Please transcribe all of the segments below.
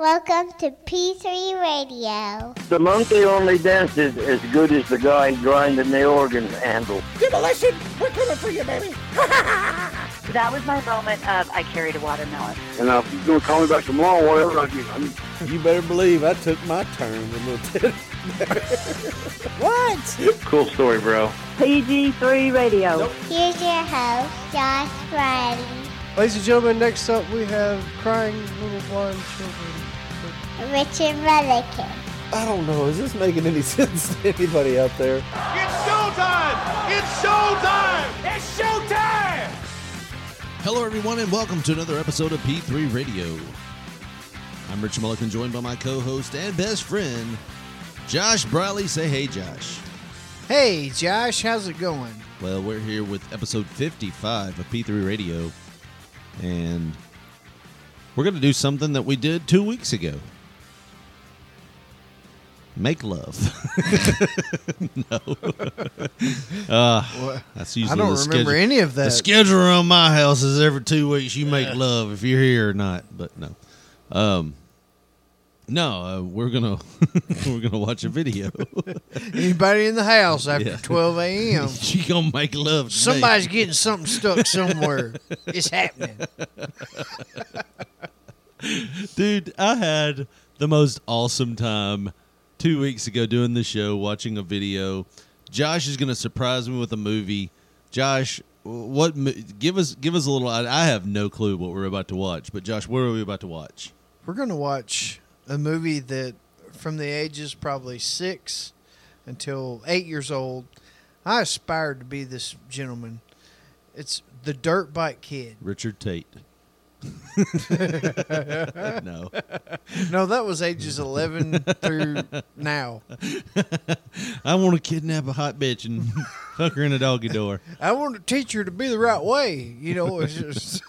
Welcome to P3 Radio. The monkey only dances as good as the guy grinding the organ handle. Demolition! We're coming for you, baby! That was my moment of I carried a watermelon. And uh, if you're going to call me back tomorrow, whatever, I give I mean, You better believe I took my turn with little Teddy. What? cool story, bro. PG3 Radio. Here's your host, Josh Riley. Ladies and gentlemen, next up we have crying little blind children. Richard Mullican. I don't know. Is this making any sense to anybody out there? It's showtime! It's showtime! It's showtime! Hello, everyone, and welcome to another episode of P3 Radio. I'm Rich Mullican, joined by my co host and best friend, Josh Briley. Say hey, Josh. Hey, Josh, how's it going? Well, we're here with episode 55 of P3 Radio, and we're going to do something that we did two weeks ago make love. no. uh, that's usually I don't remember schedule. any of that. The schedule around my house is every two weeks you make love if you're here or not. But no, um, no, uh, we're gonna we're gonna watch a video. Anybody in the house after Yeah. 12 a.m. she gonna make love. Somebody's me. getting something stuck somewhere. it's happening. dude. I had the most awesome time two weeks ago doing the show, watching a video. Josh is gonna surprise me with a movie. Josh, what? Give us give us a little. I, I have no clue what we're about to watch, but Josh, what are we about to watch? We're going to watch a movie that, from the ages probably six until eight years old, I aspired to be this gentleman. It's The Dirt Bike Kid. Richard Tate. no. No, that was ages 11 through now. I want to kidnap a hot bitch and fuck her in a doggy door. I want to teach her to be the right way. You know, it's just,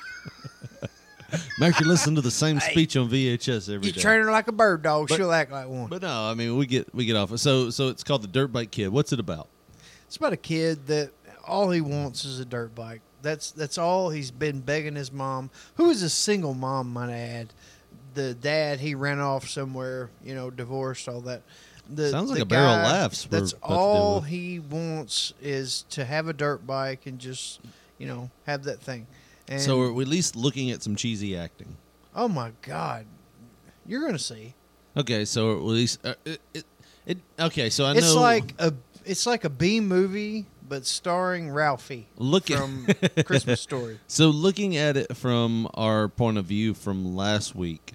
Make her listen to the same speech on VHS every you day. train her like a bird dog, But- she'll act like one. But no, I mean we get we get off. So so it's called the Dirt Bike Kid. What's it about? It's about a kid that all he wants is a dirt bike. That's that's all he's been begging his mom, who is a single mom, might I add. The dad he ran off somewhere, you know, divorced, all that. The, Sounds like a barrel of laughs That's about to deal all he wants is to have a dirt bike and just, you know, have that thing. And so we're at least looking at some cheesy acting. oh my god, you're gonna see. Okay, so at least uh, it, it, it okay. So I It's know like a it's like a B movie, but starring Ralphie look at from Christmas Story. So looking at it from our point of view from last week,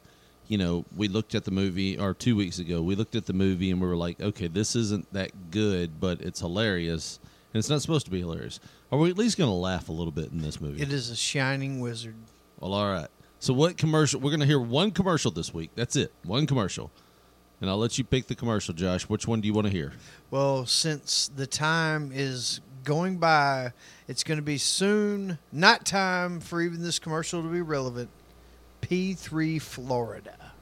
you know, we looked at the movie or 2 weeks ago. We looked at the movie and we were like, okay, this isn't that good, but it's hilarious. And it's not supposed to be hilarious. Are we at least going to laugh a little bit in this movie? It is a shining wizard. Well, all right. So what commercial? We're going to hear one commercial this week. That's it. One commercial. And I'll let you pick the commercial, Josh. Which one do you want to hear? Well, since the time is going by, it's going to be soon not time for even this commercial to be relevant. P3 Florida.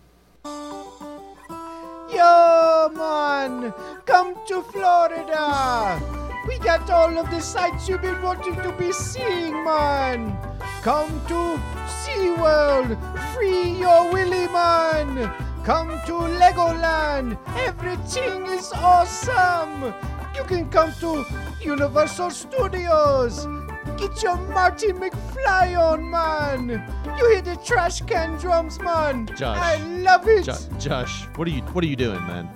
Yo, man! Come to Florida! We got all of the sights you've been wanting to be seeing, man! Come to SeaWorld! Free your willy, man! Come to Legoland! Everything is awesome! You can come to Universal Studios! Get your Marty McFly on, man! You hear the trash can drums, man! Josh. I love it! Jo- Josh, what are you what are you doing, man?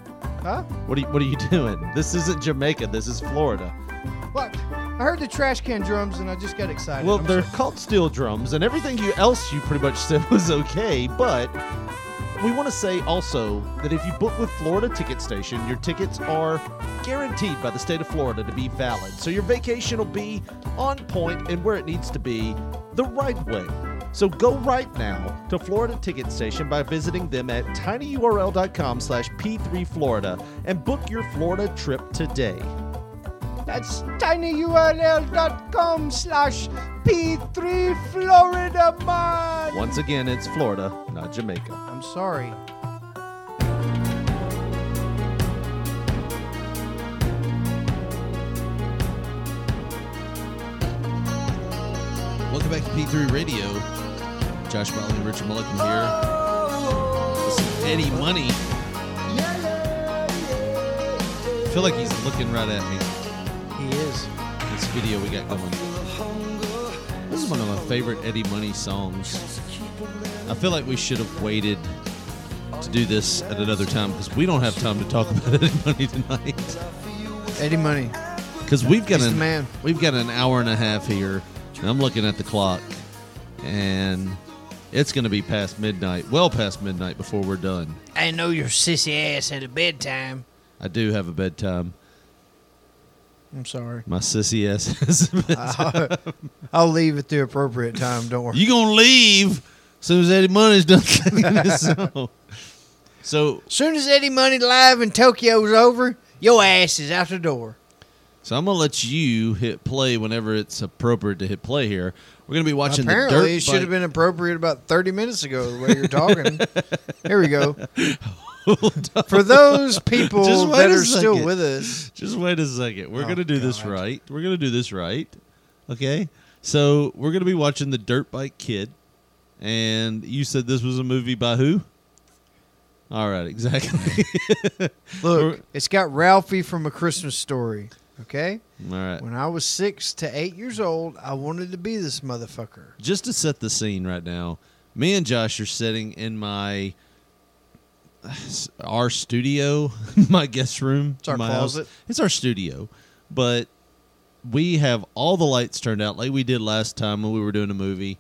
Huh? What are you what are you doing? This isn't Jamaica. This is Florida. What? I heard the trash can drums and I just got excited. Well, I'm they're sorry. called steel drums, and everything you else you pretty much said was okay. But we want to say also that if you book with Florida Ticket Station, your tickets are guaranteed by the state of Florida to be valid. So your vacation will be on point and where it needs to be, the right way. So go right now to Florida Ticket Station by visiting them at tinyurl.com slash p3florida and book your Florida trip today. That's tinyurl.com slash P3 Florida man. Once again, it's Florida, not Jamaica. I'm sorry. Welcome back to P3 Radio. Josh Bradley and Richard Mullican here. This Eddie Money. I feel like he's looking right at me. He is. This video we got going. This is one of my favorite Eddie Money songs. I feel like we should have waited to do this at another time because we don't have time to talk about Eddie Money tonight. Eddie Money. Because we've got He's an man. we've got an hour and a half here, and I'm looking at the clock, and it's going to be past midnight, well past midnight before we're done. I know your sissy ass had a bedtime. I do have a bedtime. I'm sorry. My sissy ass has a bedtime. I'll, I'll leave at the appropriate time. Don't worry. You gonna leave as soon as Eddie Money's done singing this song. So, soon as Eddie Money live in Tokyo's over, your ass is out the door. so I'm gonna let you hit play whenever it's appropriate to hit play here. We're gonna be watching the Apparently, dirt it should have been appropriate about 30 minutes ago, the way you're talking. Here we go. For those people Just wait that a are still second. with us, Just wait a second. We're Oh, gonna do this right. We're gonna do this right. Okay. So we're gonna be watching the Dirt Bike Kid, and you said this was a movie by who? All right, exactly. look, it's got Ralphie from A Christmas Story. Okay? All right. When I was six to eight years old, I wanted to be this motherfucker. Just to set the scene right now, me and Josh are sitting in my our studio, my guest room. It's our my house. closet. It's our studio, but we have all the lights turned out like we did last time when we were doing a movie,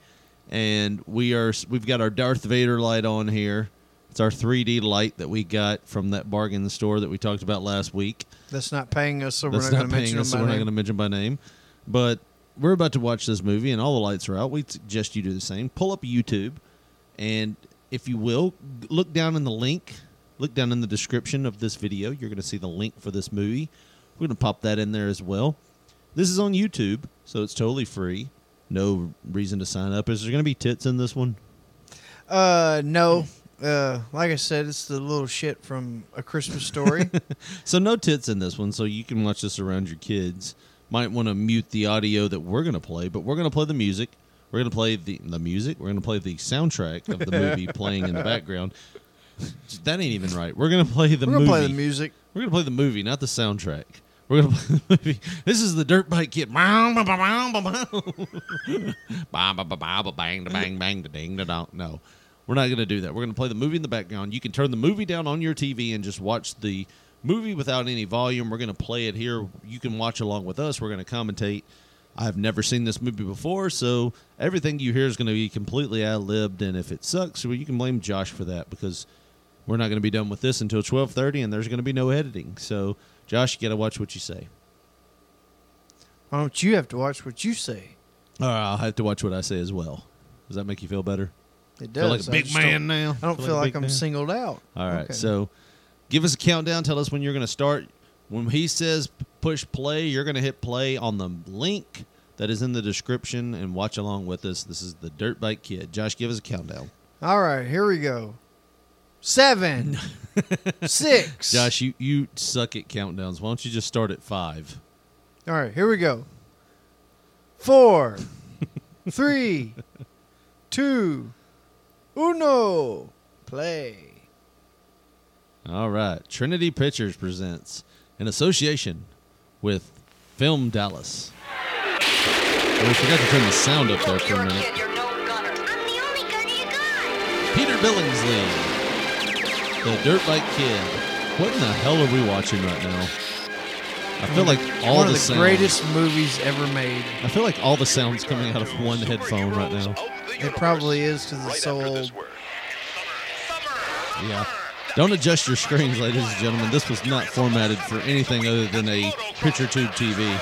and we are we've got our Darth Vader light on here. It's our 3D light that we got from that bargain store that we talked about last week. That's not paying us, so we're That's not going to mention us, so we're not going to mention by name. But we're about to watch this movie, and all the lights are out. We suggest you do the same. Pull up YouTube, and if you will, look down in the link. Look down in the description of this video. You're going to see the link for this movie. We're going to pop that in there as well. This is on YouTube, so it's totally free. No reason to sign up. Is there going to be tits in this one? Uh, no. Uh, like I said, it's the little shit from A Christmas Story. So no tits in this one, so you can watch this around your kids. Might want to mute the audio that we're gonna play, but we're gonna play the music. We're gonna play the the music. We're gonna play the soundtrack of the movie playing in the background. That ain't even right. We're gonna play the movie. we're going movie. to play the music. We're gonna play the movie, not the soundtrack. We're gonna play the movie. This is the Dirt Bike Kid. Bang, bang, bang, bang, ding, da, dong. No, we're not gonna do that. We're gonna play the movie in the background. You can turn the movie down on your TV and just watch the movie without any volume. We're gonna play it here. You can watch along with us. We're gonna commentate. I've never seen this movie before, so everything you hear is going to be completely ad libbed. And if it sucks, well, you can blame Josh for that because we're not going to be done with this until twelve thirty, and there's going to be no editing. So, Josh, you got to watch what you say. Why don't you have to watch what you say? Or I'll have to watch what I say as well. Does that make you feel better? It Feel like a big man now. I don't feel a like big I'm man? singled out. All right, Okay. so give us a countdown. Tell us when you're going to start. When he says push play, you're going to hit play on the link that is in the description and watch along with us. This is the Dirt Bike Kid. Josh, give us a countdown. All right, here we go. Seven, six. Josh, you, you suck at countdowns. Why don't you just start at five? All right, here we go. Four, three, two, uno. Play. All right. Trinity Pictures presents in association with Film Dallas. Oh, we forgot to turn the sound up there for a minute. Peter Billingsley, the Dirt Bike Kid. What in the hell are we watching right now? I feel like all One the, of the sound- greatest movies ever made. I feel like all the sounds coming out of one headphone right now. It probably is because it's so old. Yeah. Don't adjust your screens, ladies and gentlemen. This was not formatted for anything other than a picture tube TV.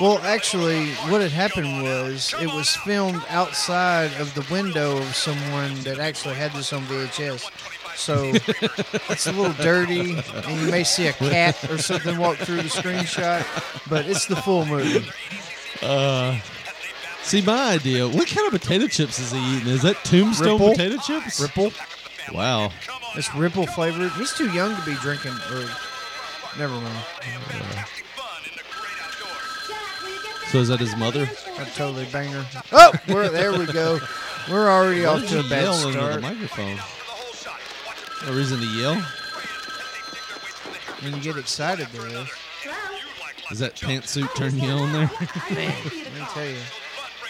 Well, actually, what had happened was it was filmed outside of the window of someone that actually had this on VHS. So it's a little dirty, and you may see a cat or something walk through the screenshot, but it's the full movie. Uh, see, my idea. What kind of potato chips is he eating? Is that Tombstone Ripple. potato chips? Ripple. Wow. It's Ripple flavored. He's too young to be drinking. Or never mind. So is that his mother? I totally banger. Oh, we're there. We go. We're already Why off did to a you bad yell into the start. microphone. No reason to yell. When you get excited, there is. Is that pantsuit turning you on there? Man, let me tell you.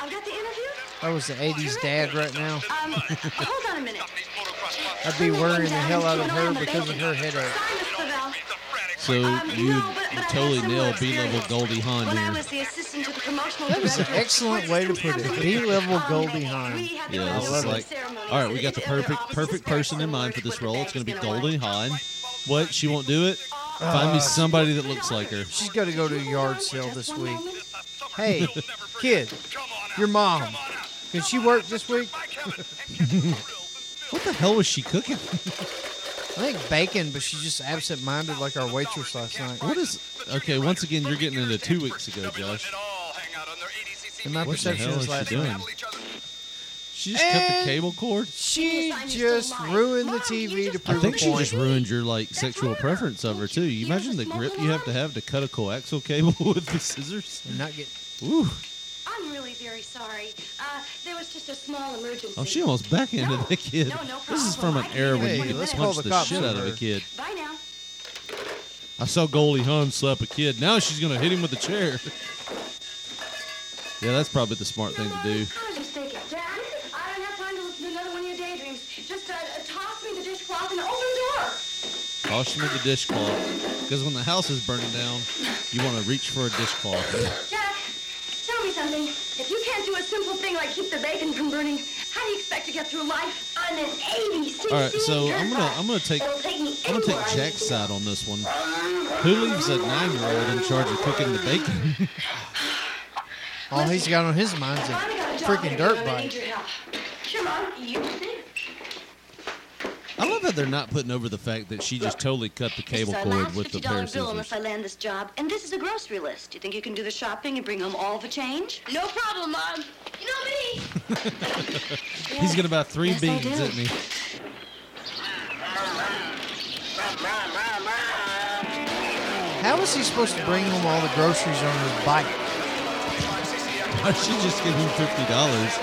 I've got the interview. If I was the 80s dad right now, Um, hold on a minute. I'd be worrying the hell out of her because of her headache. Sorry, Miss Clavel. So Um, you no, but- but totally had nailed B-level. Goldie Hawn When here. was the assistant to the promotional That was an excellent way to put it. B-level Goldie Hawn. we had the Yeah, this is like, all right, we got the perfect perfect person in mind for this role. It's going to be Goldie Hawn. Hawn. What? She won't do it? Find me Uh, somebody that looks like her. She's got to go to a yard sale this week. Hey, kid, your mom. Can she work this week? What the hell was she cooking? I think bacon, but she's just absent-minded like our waitress last night. What is? Okay, once again, you're getting into two weeks ago, Josh. And my What the perception hell was is last she doing? night. She just cut the And- cable cord. She just ruined the TV to I prove think a she point. just ruined your like sexual preference of her too. You imagine the grip you have to have to cut a coaxial cable with the scissors. And not get. Ooh! I'm really very sorry. Uh, there was just a small emergency. Oh, she almost backhanded No, the kid. no, no this is from an era when Hey, you could call punch the the shit on out of a kid. Bye now. I saw Goldie Hawn slap a kid. Now she's gonna hit him with a chair. yeah, that's probably the smart thing to do. I was mistaken. Dad, I don't have time to listen to another one of your daydreams. Just uh, uh, toss me the dishcloth and open the door. Toss me the dishcloth. Because when the house is burning down, you want to reach for a dishcloth. Jack, tell me something. If you can't do a simple thing like keep the bacon from burning, how do you expect to get through life on an 80 All right, so I'm gonna I'm gonna take take I'm gonna take anywhere I need Jack's to side on this one. Who leaves a nine-year-old in charge of cooking the bacon? All he's got on his mind a Finally a freaking dirt and I need bike. your Mom. You see? I love that they're not putting over the fact that she just totally cut the cable this is cord last with the $50 pair of bill unless scissors. I land this job. And this is a grocery list. Do You think you can do the shopping and bring home all the change? No problem, Mom. You know me. He's gonna buy three Yes, beans, at me. he? How is he supposed to bring home all the groceries on his bike? Why she just give him fifty dollars?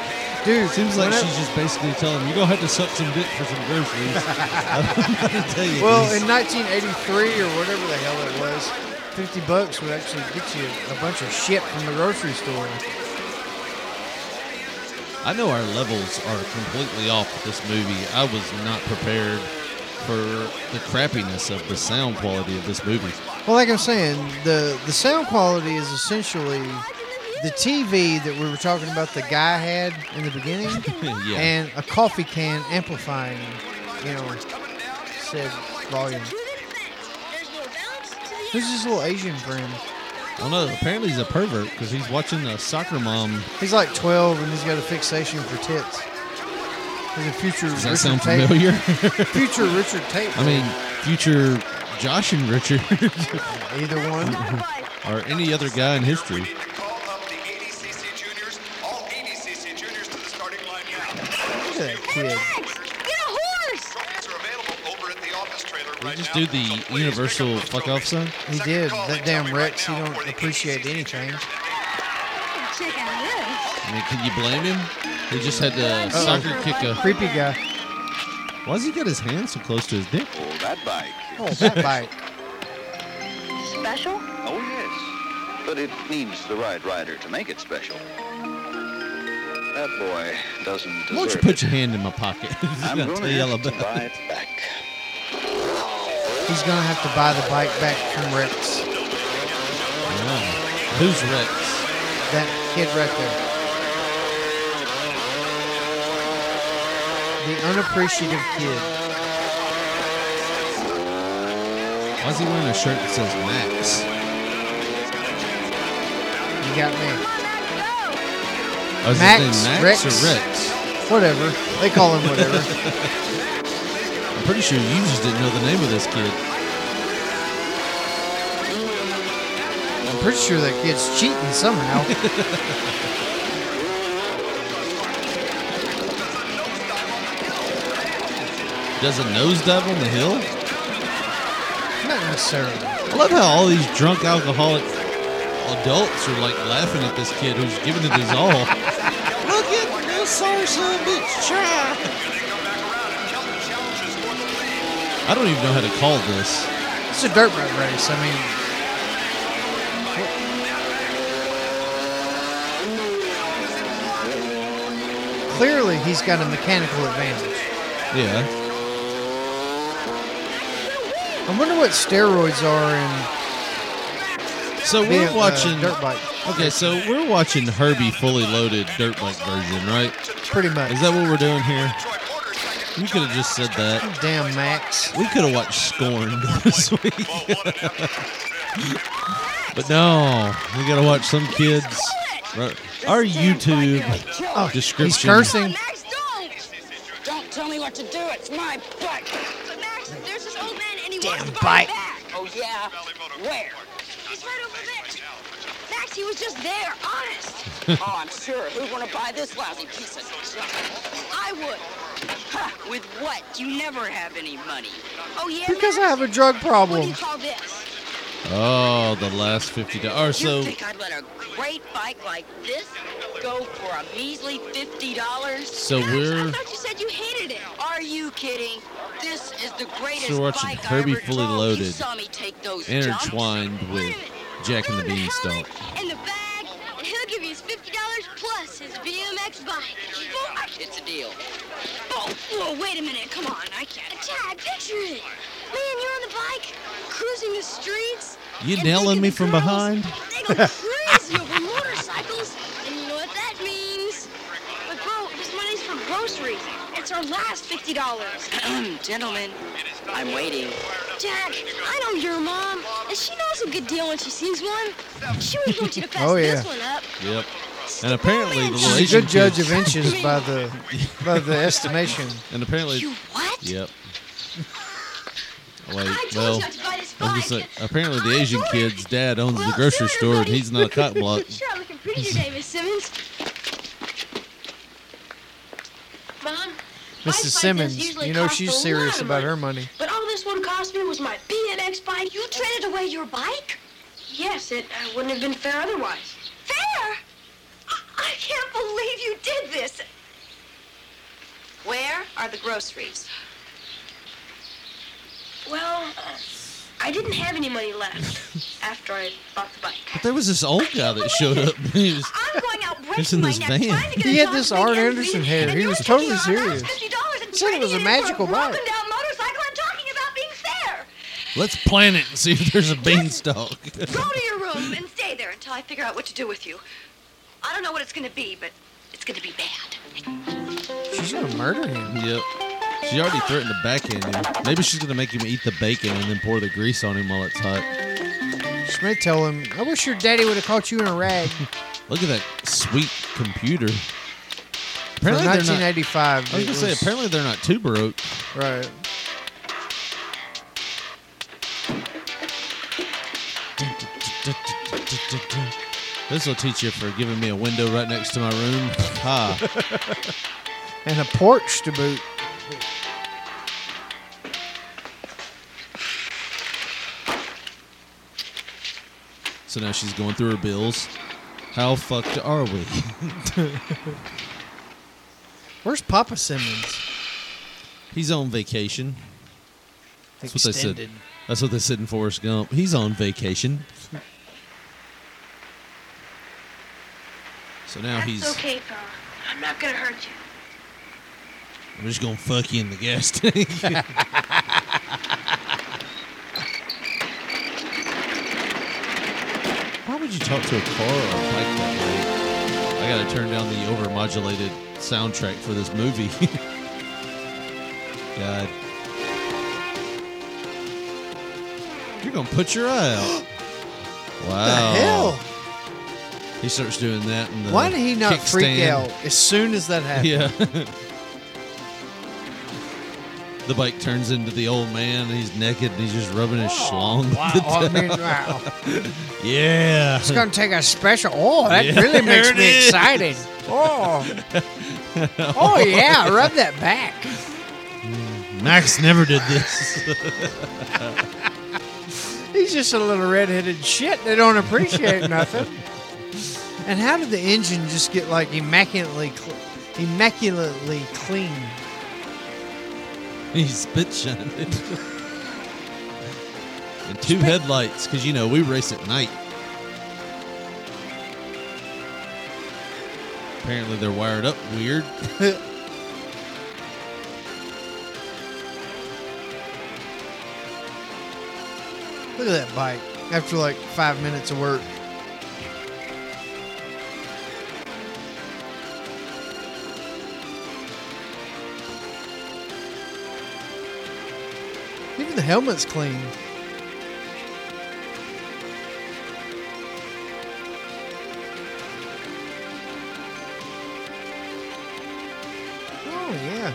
Dude, Seems like she's just basically telling him, "You're gonna have to suck some dick for some groceries." Tell you. Well, this. in 1983 or whatever the hell it was, 50 bucks would actually get you a bunch of shit from the grocery store. I know our levels are completely off with this movie. I was not prepared for the crappiness of the sound quality of this movie. Well, like I'm saying, the the sound quality is essentially the TV that we were talking about. The guy had in the beginning, yeah. and a coffee can amplifying, you know, said volume. Who's this little Asian friend? Well, no, apparently he's a pervert because he's watching the soccer mom. He's like 12 and he's got a fixation for tits. He's a future Does that Richard sound Tate. familiar? Future Richard Tate. I mean, future Josh and Richard, either one. or any other guy in history. He right just now. do the So universal pick up those fuck off trophies. sign? He did. That damn tell me right Rex, he don't appreciate 80cc anything. Check out this. I mean, can you blame him? He just had to Uh-oh. soccer kick a. Creepy guy. Why does he got his hand so close to his dick? Oh, that bike. Oh, that bike. Special? Oh, yes. But it needs the right rider to make it special. That boy doesn't Why deserve don't you put it. your hand in my pocket? He's I'm gonna going tell to you all have to about buy it. it back. He's gonna have to buy the bike back from Rex. Yeah. Who's Rex? That kid right there. The unappreciative kid. Why is he wearing a shirt that says Max? You got me. Oh, Max, Max Rex. or Rex? Whatever. They call him whatever. I'm pretty sure you just didn't know the name of this kid. I'm pretty sure that kid's cheating somehow. Does a nosedive on the hill? Not necessarily. I love how all these drunk alcoholic adults are like laughing at this kid who's giving it his all. Look at this sorry son of a bitch try. They come back around and Kelton challenges for the lead. I don't even know how to call this. It's a dirt bike race. I mean, clearly he's got a mechanical advantage. Yeah. I wonder what steroids are in So we're watching dirt bike. Okay, so we're watching Herbie fully loaded dirt bike version, right? Pretty much. Is that what we're doing here? We could have just said that. Damn, Max. We could have watched Scorned this week. but no, we got to watch some kids. Right. Our YouTube Oh, he's description. cursing. Max, don't! Don't tell me what to do. It's my bike. But Max, there's this old man and he Damn wants to bike. buy it back. Oh yeah? Where? He's right over there. Max, he was just there, honest. oh, I'm sure. Who'd want to buy this lousy piece of junk? I would. Huh, with what? You never have any money. Oh yeah, Because I have a drug problem. What do you call this? Oh, the last fifty dollars. you So, think I'd let a great bike like this go for a measly fifty dollars? So Max, we're- I thought you said you hated it. Are you kidding? This is the greatest So we're watching bike Herbie I ever Fully drove. Loaded You saw me take those intertwined jumps. with Wait a minute. Jack and the Throw him Beanstalk. helmet And the bag, and he'll give you his fifty dollars plus his BMX bike. Boom. It's a deal. Oh, whoa, wait a minute. Come on, I can't. Dad, picture it. Man, you're on the bike, cruising the streets. you and nailing me from girls, behind? They go crazy over motorcycles, and you know what that means. But bro, this money's for groceries. It's our last fifty dollars. Gentlemen, I'm waiting. Jack, I know your mom, and she knows a good deal when she sees one. She would want you to pass Oh, this yeah. one up. Yep. And apparently the little She's a good judge of inches by the by the estimation. And apparently, You what? yep. Wait, well, you not to I was bike. gonna apparently the Asian kid's dad owns the grocery store, and he's not a cotton block. Sure, I'm looking pretty today, Miss Simmons. Mom, Mrs. Simmons, you know she's serious about money. her money. But all this would cost me was my BMX bike. You traded away your bike? Yes, it uh, wouldn't have been fair otherwise. Fair? I, I can't believe you did this. Where are the groceries? Well, uh, I didn't have any money left after I bought the bike. But there was this old guy that showed up. He was, I'm going out He's in breaking my this neck van. trying to get He a had job this to make Arn ends Anderson meet, hair. and He you're was taking totally our serious. $50 and Said it was trading a in magical for a bike. broken down motorcycle and talking about being fair. Let's plan it and see if there's a beanstalk. Go to your room and stay there until I figure out what to do with you. I don't know what it's going to be, but it's going to be bad. She's gonna murder him. yep. She already threatened to backhand him. Maybe she's gonna make him eat the bacon and then pour the grease on him while it's hot. She may tell him, "I wish your daddy would have caught you in a rag." Look at that sweet computer. Apparently they're not. 1985. I was it gonna say apparently they're not too broke. right. This will teach you for giving me a window right next to my room. Ha. And a porch to boot. So now she's going through her bills. How fucked are we? Where's Papa Simmons? He's on vacation. That's what they said. Extended. That's what they said in Forrest Gump. He's on vacation. So now That's he's. okay, fella. I'm not going to hurt you. I'm just gonna fuck you in the gas tank. Why would you talk to a car or a bike that way? I gotta turn down the overmodulated soundtrack for this movie. God. You're gonna put your eye out. Wow. the hell? He starts doing that and Why did he not freak out as soon as that happened? Yeah. The bike turns into the old man and he's naked and he's just rubbing his oh, schlong. Wow. I oh, mean, wow. yeah. It's gonna take a special. Oh, that Yeah, really makes me is. excited. Oh, oh yeah, rub that back. Max never did this. He's just a little redheaded shit. They don't appreciate nothing. And how did the engine just get like immaculately, immaculately clean? he's spit shining. And two headlights, because, you know, we race at night. Apparently they're wired up weird. Look at that bike. After like five minutes of work. Helmet's clean. Oh yeah.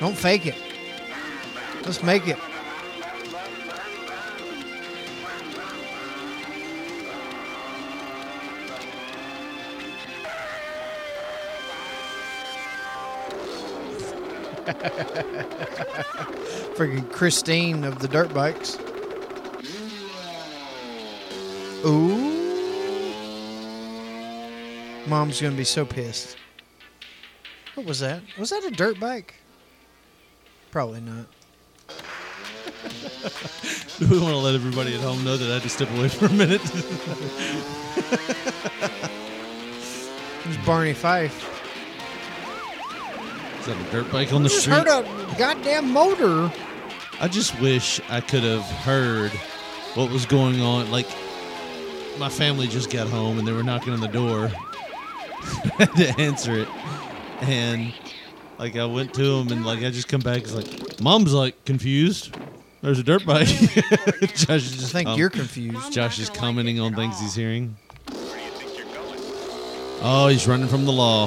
Don't fake it. Let's make it. Freaking Christine of the dirt bikes. Ooh. Mom's gonna be so pissed. What was that? Was that a dirt bike? Probably not. Do we want to let everybody at home know that I had to step away for a minute? It's Barney Fife. Is that a dirt bike on the Just street? heard a goddamn motor. I just wish I could have heard what was going on. Like, my family just got home and they were knocking on the door. Had to answer it. And, like, I went to them and, like, I just come back. It's like, Mom's, like, confused. There's a dirt bike. Josh is just I think com- you're confused. Josh is commenting on things he's hearing. Oh, he's running from the law.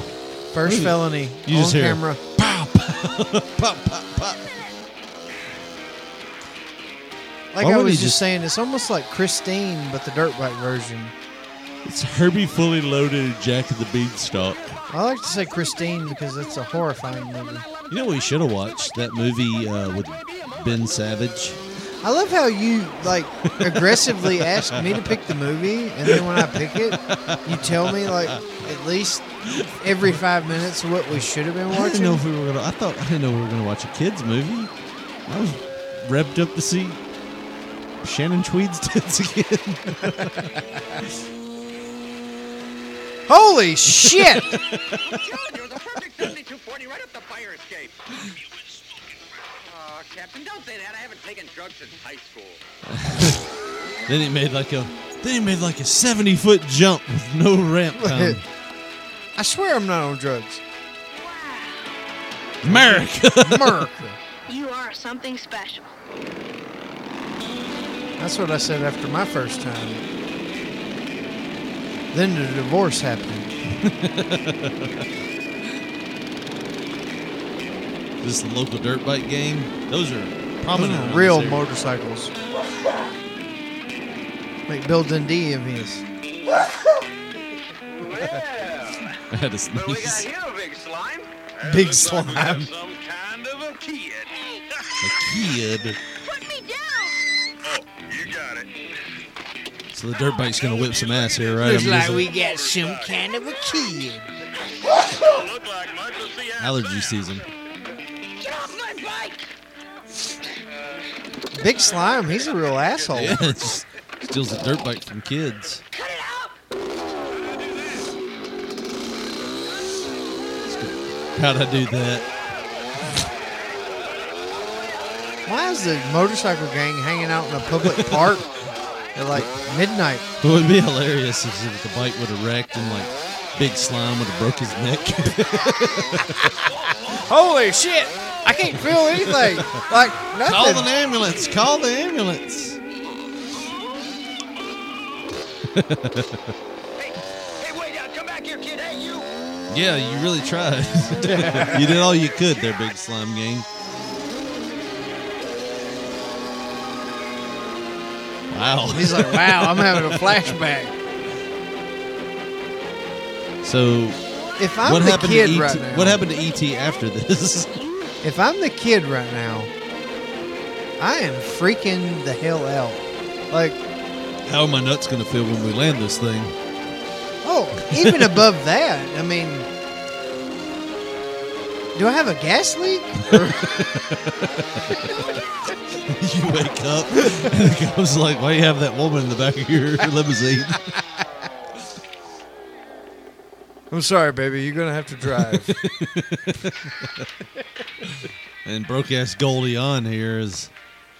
First felony You on just hear camera. Pop, pop, pop. Like Why I was just, just- saying, it's almost like Christine, but the dirt bike version. It's Herbie fully loaded and Jack of the Beanstalk. I like to say Christine because it's a horrifying movie. You know we should have watched? That movie uh, with Ben Savage. I love how you like aggressively ask me to pick the movie, and then when I pick it, you tell me like at least every five minutes what we should have been watching. I didn't know if we were gonna. I thought I didn't know we were gonna watch a kids movie. I was revved up to see Shannon Tweed's tits again. Holy shit! John, you're the perfect 7240 right up the fire escape. Oh, Captain, don't say that. I haven't taken drugs since high school. then he made like a. Then he made like a seventy foot jump with no ramp time. I swear I'm not on drugs. America. America. You are something special. That's what I said after my first time. Then the divorce happened. This is the local dirt bike game. Those are Those prominent. are real this motorcycles. Like Bill Dundee envious. I had to What do we got sneeze. here, big slime? Big Looks like slime. Some kind of a kid. A kid. Put me down! Oh, you got it. So the dirt bike's gonna whip some ass here, right? Looks I'm like guessing. we got some kind of a kid. Don't look like much. Let's see how allergy season. Big slime, he's a real asshole. Yeah, just steals a dirt bike from kids. Cut it out! How'd I do that? Why is the motorcycle gang hanging out in a public park at like midnight? It would be hilarious is if the bike would have wrecked and like Big Slime would have broke his neck. Holy shit! I can't feel anything. Like nothing. Call the ambulance! Call the ambulance! Hey, hey, wait, uh, come back here, kid. Hey, you. Yeah, you really tried. you did all you could there, Big Slime Gang. Wow. He's like, wow, I'm having a flashback. So, If I'm what the happened kid to ET? right now, What happened to ET after this? if I'm the kid right now, I am freaking the hell out. Like, How are my nuts gonna feel when we land this thing? oh, even above that, I mean, Do I have a gas leak? you wake up and the cop's like, "Why do you have that woman in the back of your limousine?" I'm sorry, baby. You're gonna have to drive. and broke ass Goldie on here is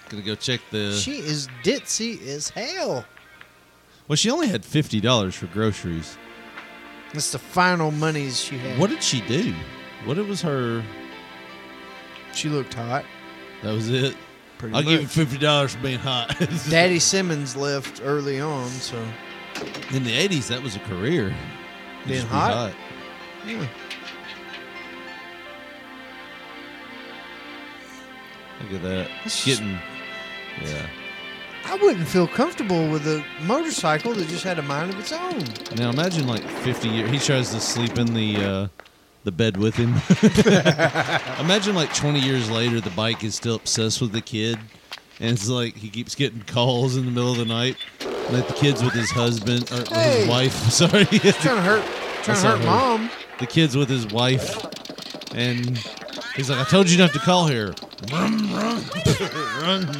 gonna go check the. she is ditzy as hell. well, she only had fifty dollars for groceries. That's the final monies she had. What did she do? What it was her? She looked hot. That was it. Pretty I'll give you fifty dollars for being hot. Daddy Simmons left early on, so In the eighties, that was a career. Being Just be hot? yeah. Look at that. That's Getting. Yeah. I wouldn't feel comfortable with a motorcycle that just had a mind of its own. Now imagine like 50 years. He tries to sleep in the uh, the bed with him. imagine like 20 years later, the bike is still obsessed with the kid, and it's like he keeps getting calls in the middle of the night. Like the kid's with his husband or Hey. his wife. Sorry, Trying to hurt, trying to hurt her. mom. the kid's with his wife, and he's like, "I told you not to call here." Run, run, run.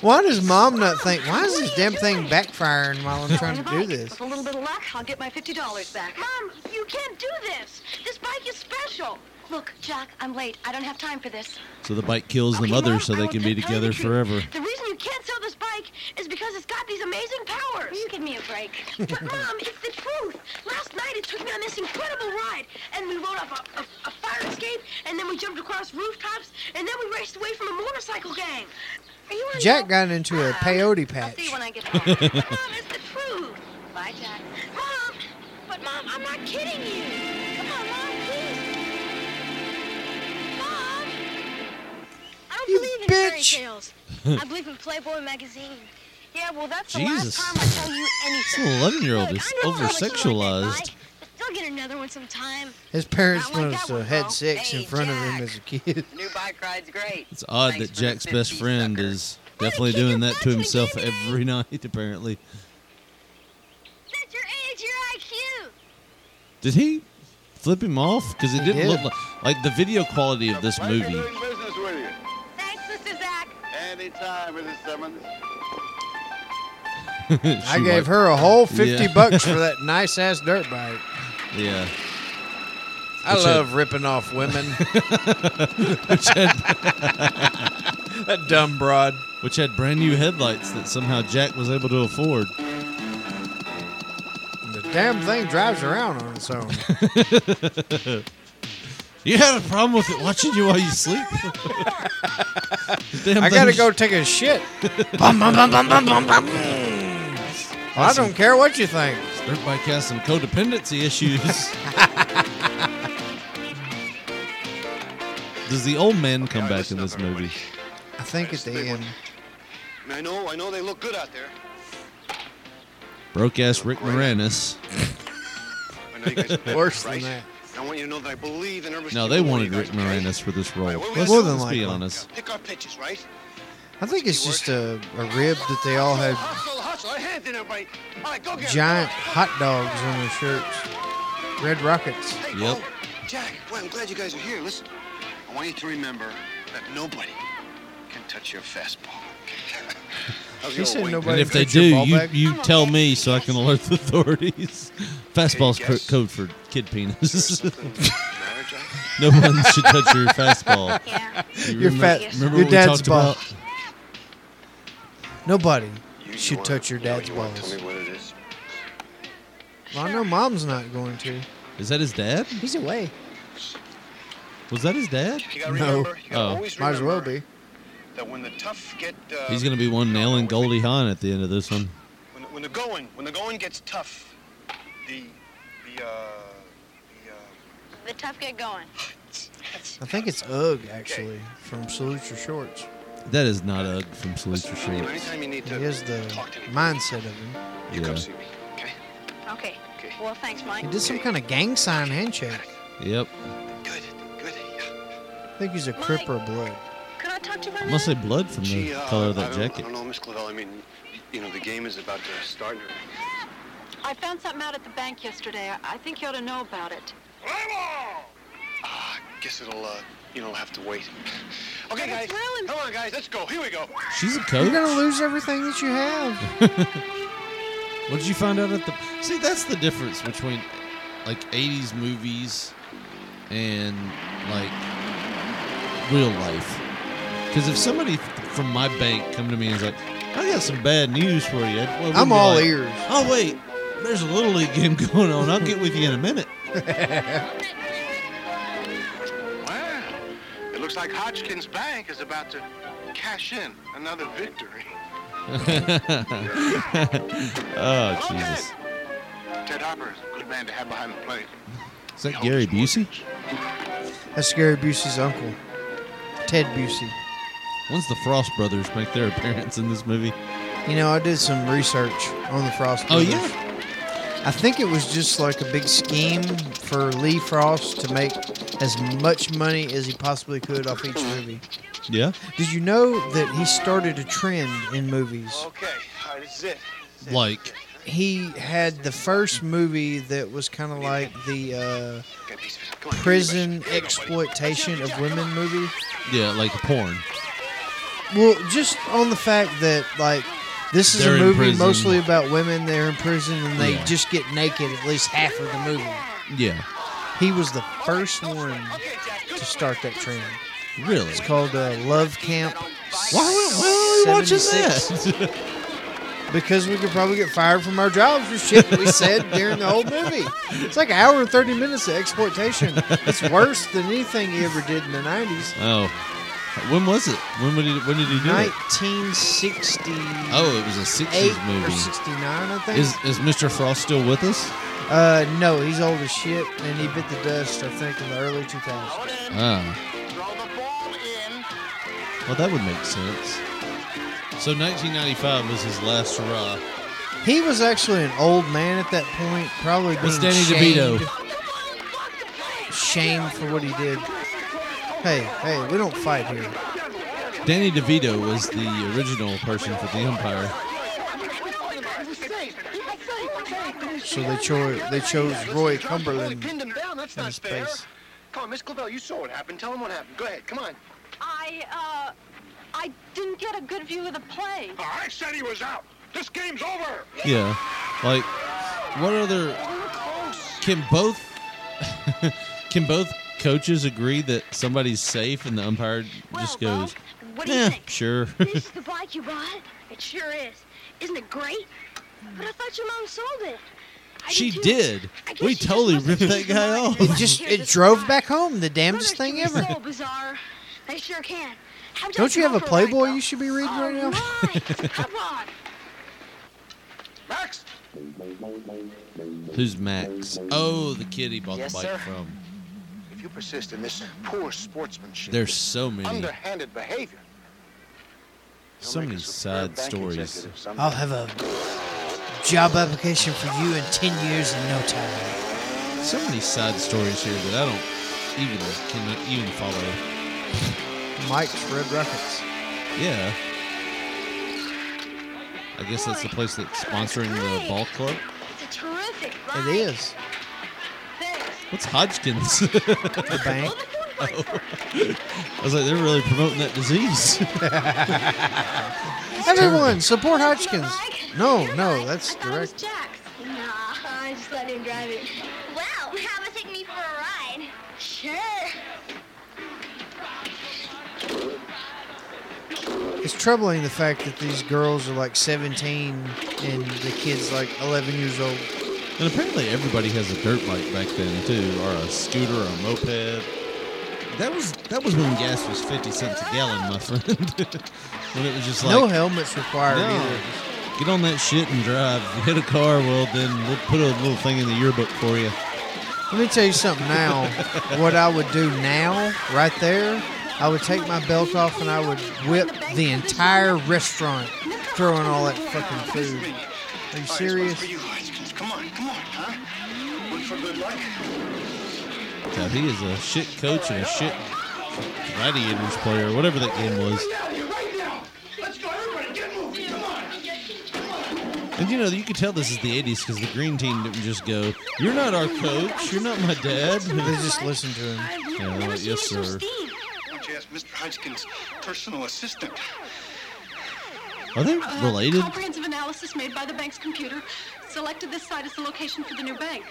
Why does mom not think? Why is this damn thing backfiring while I'm trying to do this? With a little bit of luck, I'll get my $50 back. Mom, you can't do this. This bike is special. Look, Jack, I'm late. I don't have time for this. So the bike kills the mother, Mom, so they can be together the forever. The reason you can't sell this bike is because it's got these amazing powers. Will you give me a break? But Mom, it's the truth. Last night it took me on this incredible ride, and we rode up a, a, a fire escape, and then we jumped across rooftops, and then we raced away from a motorcycle gang. Are you Jack got into a peyote patch. I'll see you when I get home. But Mom, it's the truth. Bye, Jack. Mom, but Mom, I'm not kidding you. Don't You believe in fairy tales. I believe in Playboy magazine. Yeah, well, that's the Jesus. last time I tell you anything. This 11 year old Look, is I know how over much you like that sexualized. bike, but They'll get another one sometime. His parents Not like must that have one, had bro. sex in Hey, front of him Jack. as a kid. New bike ride's great. It's odd Thanks that Jack's best friend sucker. is definitely doing that to himself every night, apparently. That's your age, your IQ. Did he flip him off? Because it didn't did. look like, like the video quality of this movie. Anytime, Mrs. Simmons. I gave wa- her a whole 50 Yeah. bucks for that nice ass dirt bike. Yeah. I Which had- love ripping off women. Which had, that dumb broad. which had brand new headlights that somehow Jack was able to afford. The damn thing drives around on its own. You had a problem with it watching you while you sleep? Damn I gotta thing- go take a shit. Bum, bum, bum, bum, bum, bum, bum. I don't care what you think. Dirt bike has some codependency issues. Does the old man come Yeah, back in up, this movie? I think at the end. I know, I know they look good out there. Broke ass Rick Moranis. I know you guys Worse than right? that. I want you to know that I believe in every No, they wanted Rick guys. Moranis for this role. Right, what we Let's, gotta let's be than honest. Pick our pitches, right? I think it's just a, a rib that they all had Hustle, hustle, hands in everybody. All right, go get 'em. giant hot dogs on their shirts. Red rockets. Hey, Yep. oh, Jack, well, I'm glad you guys are here. Listen, I want you to remember that nobody can touch your fastball. How's He your said nobody- And if they do, you, you tell me so I can alert the authorities. Fastball's co- guess. code for kid penis. something the matter, Jack? no one should touch your fastball. Yeah. You Your remember, fat- remember your what we dad's talked ball. about? Nobody You- should wanna- touch your dad's you balls. Tell me what it is. Well, I know mom's not going to. Is that his dad? He's away. Was that his dad? You gotta No. remember. You gotta Oh. always Might as well remember be. That when the tough get. Uh, He's gonna be one nailing Goldie Hawn at the end of this one. When, when the going, when the going gets tough, the, the, uh, the, uh, The tough get going. I think it's Ugg, actually, from Salute Your Shorts. That is not Ugg from Salute Your Shorts. anytime you need He to has the talk to me, mindset of him. you Yeah. come see me, okay? Okay. Okay. Well, thanks, Mike. He did some kind of gang sign handshake. Yep. Good, good. Yeah. I think he's a Crip or a Blood. Could I talk to you for a Must say blood from the Gee, uh, color of that don't, I don't know, Miss Clavel. I mean, you know, the game is about to start. I found something out at the bank yesterday. I, I think you ought to know about it. I guess it'll, uh, you know, have to wait. Okay, But guys. really- Come on, guys. Let's go. Here we go. She's a coach. You're gonna lose everything that you have. What did you find out at the? See, that's the difference between like '80s movies and like real life. Because if somebody from my bank come to me and is like, "I got some bad news for you," well, I'm all like, ears. Oh wait, there's a little league game going on. I'll get with you in a minute. Well, it looks like Hodgkins Bank is about to cash in another victory. oh Jesus! Ted Harper is a good man to have behind the plate. Is that Gary Busey? That's Gary Busey's uncle, Ted Busey. When's the Frost brothers make their appearance in this movie? You know, I did some research on the Frost. Oh, Brothers. yeah? I think it was just like a big scheme for Lee Frost to make as much money as he possibly could off each movie. Yeah. Did you know that he started a trend in movies? Okay, all right, this is it. Like He had the first movie that was kind of like the uh, Get a piece of it. Come on, prison give me a brush. exploitation of women movie. yeah, like porn. Well, just on the fact that like this is They're a in movie prison. mostly about women. They're in prison and they Yeah. just get naked at least half of the movie. Yeah. He was the first one to start that trend. Really? It's called uh, Love Camp. Why, why, are we watching 76. that? Because we could probably get fired from our jobs for shit that we said during the whole movie. It's like an hour and 30 minutes of exploitation. It's worse than anything he ever did in the 90s. oh, when was it? When did he, when did he do it? 1960. Oh, it was a '60s movie. or movie. 69, I think. Is is Mr. Frost still with us? Uh, no, he's old as shit, and he bit the dust. I think in the early 2000s. Ah, Throw the ball in. well, that would make sense. So 1995 was his last hurrah. He was actually an old man at that point, probably being Was Danny shamed, DeVito. shamed for what he did. Hey, hey, we don't fight here. Danny DeVito was the original person for the umpire. So they chose they chose Roy Cumberland pinned him down. That's in not his fair. place. Come on, Miss Clavel, you saw what happened. Tell him what happened. Go ahead. Come on. I, uh, I didn't get a good view of the play. I said he was out. This game's over. Yeah, like what other? Can both can both coaches agree that somebody's safe and the umpire just well, goes, What do you "Yeah, think? sure." this is the bike you bought? It sure is. Isn't it great? But I thought your mom sold it. I she too. did. We she totally ripped that guy off. It just it drove score. back home, the damnedest thing ever. So bizarre. They sure can. How Don't you you have a go ride, Playboy you should be reading All right now? right. Come on. Max. Who's Max? Oh, the kid he bought Yes, the bike sir. from. If you persist in this poor sportsmanship, There's so many, underhanded behavior, you'll so many a superb side bank stories. I'll have a job application for you in 10 years in no time. So many sad stories here that I don't even cannot even follow. Mike's Red Rockets. Yeah. I guess that's the place that's sponsoring the ball club. It's a terrific It ride. is. Thanks. What's Hodgkins? The bank. I was like, they're really promoting that disease. Everyone, support Hodgkins. Mike? No, Your no, bike. that's I thought it was direct. Jack's. Nah, I just let him drive it. Well, how about taking me for a ride? Sure. It's troubling the fact that these girls are like 17 and the kid's like 11 years old. And apparently everybody has a dirt bike back then too, or a scooter or a moped. That was that was when gas was fifty cents a gallon, my friend. when it was just like no helmets required No. either. get on that shit and drive. Hit a car, well then we'll put a little thing in the yearbook for you. Let me tell you something now. what I would do now, right there, I would take my belt off and I would whip the entire restaurant, throwing all that fucking food. Are you All right, serious? This one's for you, Hodgkins. Come on, come on, huh? Look for good luck. God, he is a shit coach and a shit gladiators player, whatever that game was. Right now, right now. Let's go, everybody, get moving. Come on. And you know, you could tell this is the 80s because the green team didn't just go, You're not our coach. You're not my dad. They just listen to him. Yeah, well, yes, sir. Why don't you ask Mr. Hodgkin's personal assistant? Are they uh, related? Comprehensive analysis made by the bank's computer selected this site as the location for the new bank.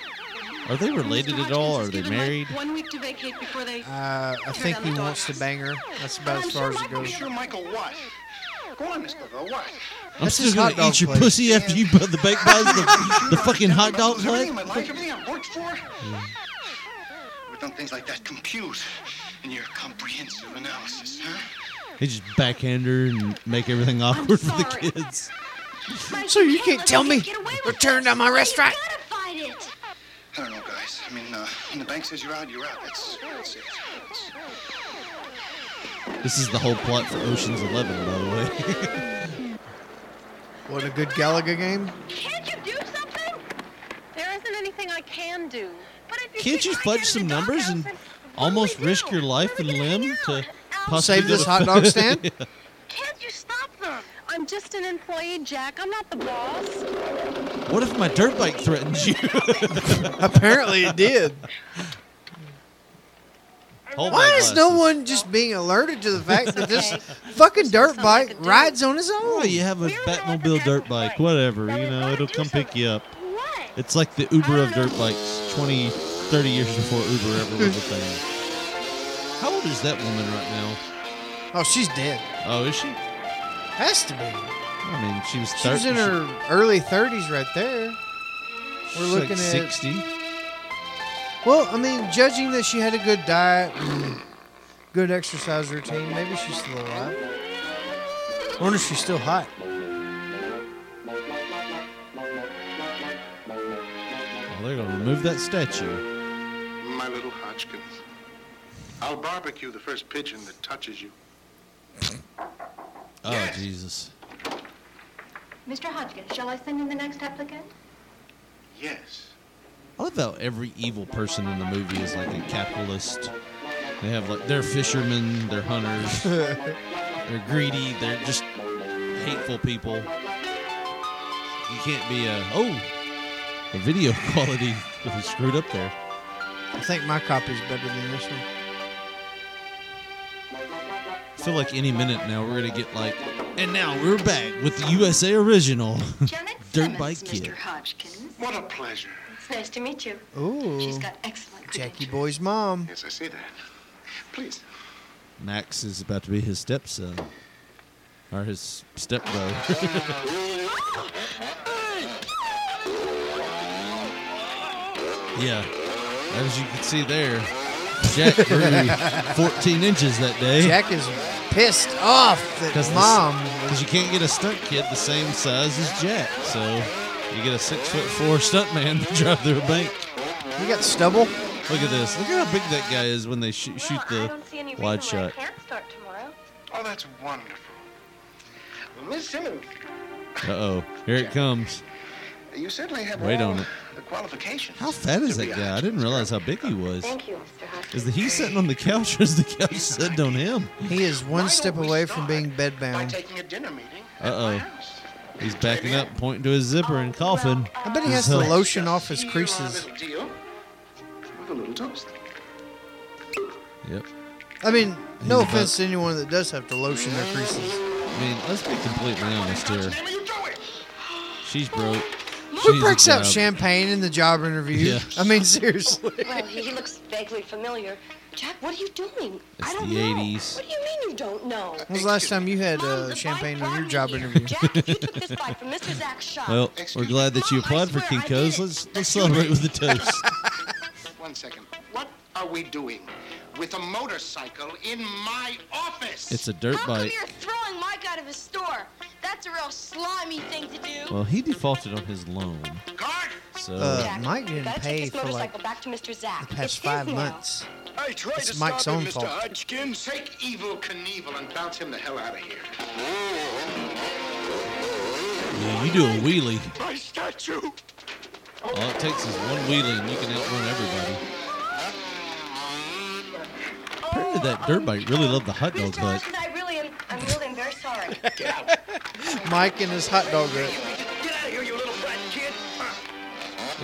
Are they related at all? Are they married? One week to vacate before they. Uh, I think he wants to bang her. That's about as far as it goes. Sure, Michael, what? Go on, Mr. Go, what? I'm That's still gonna hot dog eat your place. pussy after you put the bank buys the, the fucking hot dog Everything in place. my life, everything I've worked for. We've done things like that compute in your comprehensive analysis, huh? They just backhand her and make everything awkward for the kids. So you can't tell me return to my restaurant? I don't know, guys. I mean, uh, when the bank says you're out, you're out. That's, that's it. That's- This is the whole plot for Ocean's Eleven, by the way. What a good Gallagher game. Can't you do something? There isn't anything I can do. But if you Can't keep you fudge some numbers and doghouse, almost risk your life and limb to Save this hot dog stand? Can't you stop them? I'm just an employee, Jack. I'm not the boss. What if my dirt bike threatens you? Apparently it did. Hold Why my is no glasses. one just being alerted to the fact that this fucking dirt bike rides on his own? Oh, you have a Batmobile dirt bike, whatever. You know, it'll come pick you up. It's like the Uber of dirt bikes 20, 30 years before Uber ever was a thing. How old is that woman right now? Oh, she's dead. Oh, is she? Has to be. I mean, she was She was in her early 30s right there. We're she's looking like at 60. Well, I mean, judging that she had a good diet, good exercise routine, maybe she's still alive. I wonder if she's still hot. Well, they're going to remove that statue. My little Hodgkins. I'll barbecue the first pigeon that touches you. Oh, Jesus. Mr. Hodgkins, shall I send in the next applicant? Yes. I love how every evil person in the movie is like a capitalist. They have like they're fishermen, they're hunters, they're greedy, they're just hateful people. You can't be a oh, the video quality was screwed up there. I think my copy's better than this one. I feel like any minute now we're gonna get like, and now we're back with the USA original Dirt Bike Kid. Mr. Hodgkins. What a pleasure. It's nice to meet you. Ooh. She's got excellent Jackie Boy's mom. Yes, I see that. Please. Max is about to be his stepson, or his stepbrother. Yeah, as you can see there, Jack grew 14 inches that day. Jack is pissed off that Because mom. because you can't get a stunt kid the same size as Jack, so you get a six foot four stunt man to drive through a bank. You got stubble. Look at this. Look at how big that guy is when they shoot, shoot the wide shot. Can't start tomorrow. Oh, that's wonderful. Miss Simmons, Uh oh, here it comes. You certainly have Wait on it. the qualifications. How fat is to that guy? I didn't realize how big he was. Thank you, Mr. Hodgkins. Is the he sitting on the couch or is the couch sitting on him? He is one step away from being By bedbound. taking a dinner meeting. Uh oh. He's backing up, pointing to his zipper and coughing. I bet he has His health- lotion off his Seal our creases. little deal with a little toast. Yep. I mean, no He's offense to anyone that does have to lotion their creases. I mean, let's be completely honest here. She's broke. She Who needs a breaks out champagne in the job interview? Yeah. I mean, seriously. Well, he looks vaguely familiar. Jack, what are you doing? It's I don't the know. 80s. What do you mean you don't know? When was the last time you had uh, champagne on your job interview? Jack, you took this bike from Mr. Zach's shop. Well, we're glad that you applied for Kinko's. Let's let's celebrate with a toast. One second. What are we doing with a motorcycle in my office? It's a dirt How come bike. you're throwing Mike out of his store? That's a real slimy thing to do. Well, he defaulted on his loan. So Uh, Mike didn't Gotta pay take this for like motorcycle back to Mr. Zach. the past It's his five now. months. I tried It's to Mike's stop him, own Mr. fault. Hodgkins. Take Evel Knievel and bounce him the hell out of here. yeah, you do a wheelie. My statue. All it takes is one wheelie and you can outrun everybody. Apparently, that dirt bike really loved the hot dog butt. Hodgkins, I really am. I'm really am very sorry. Mike and his hot dog. Get out of here, you It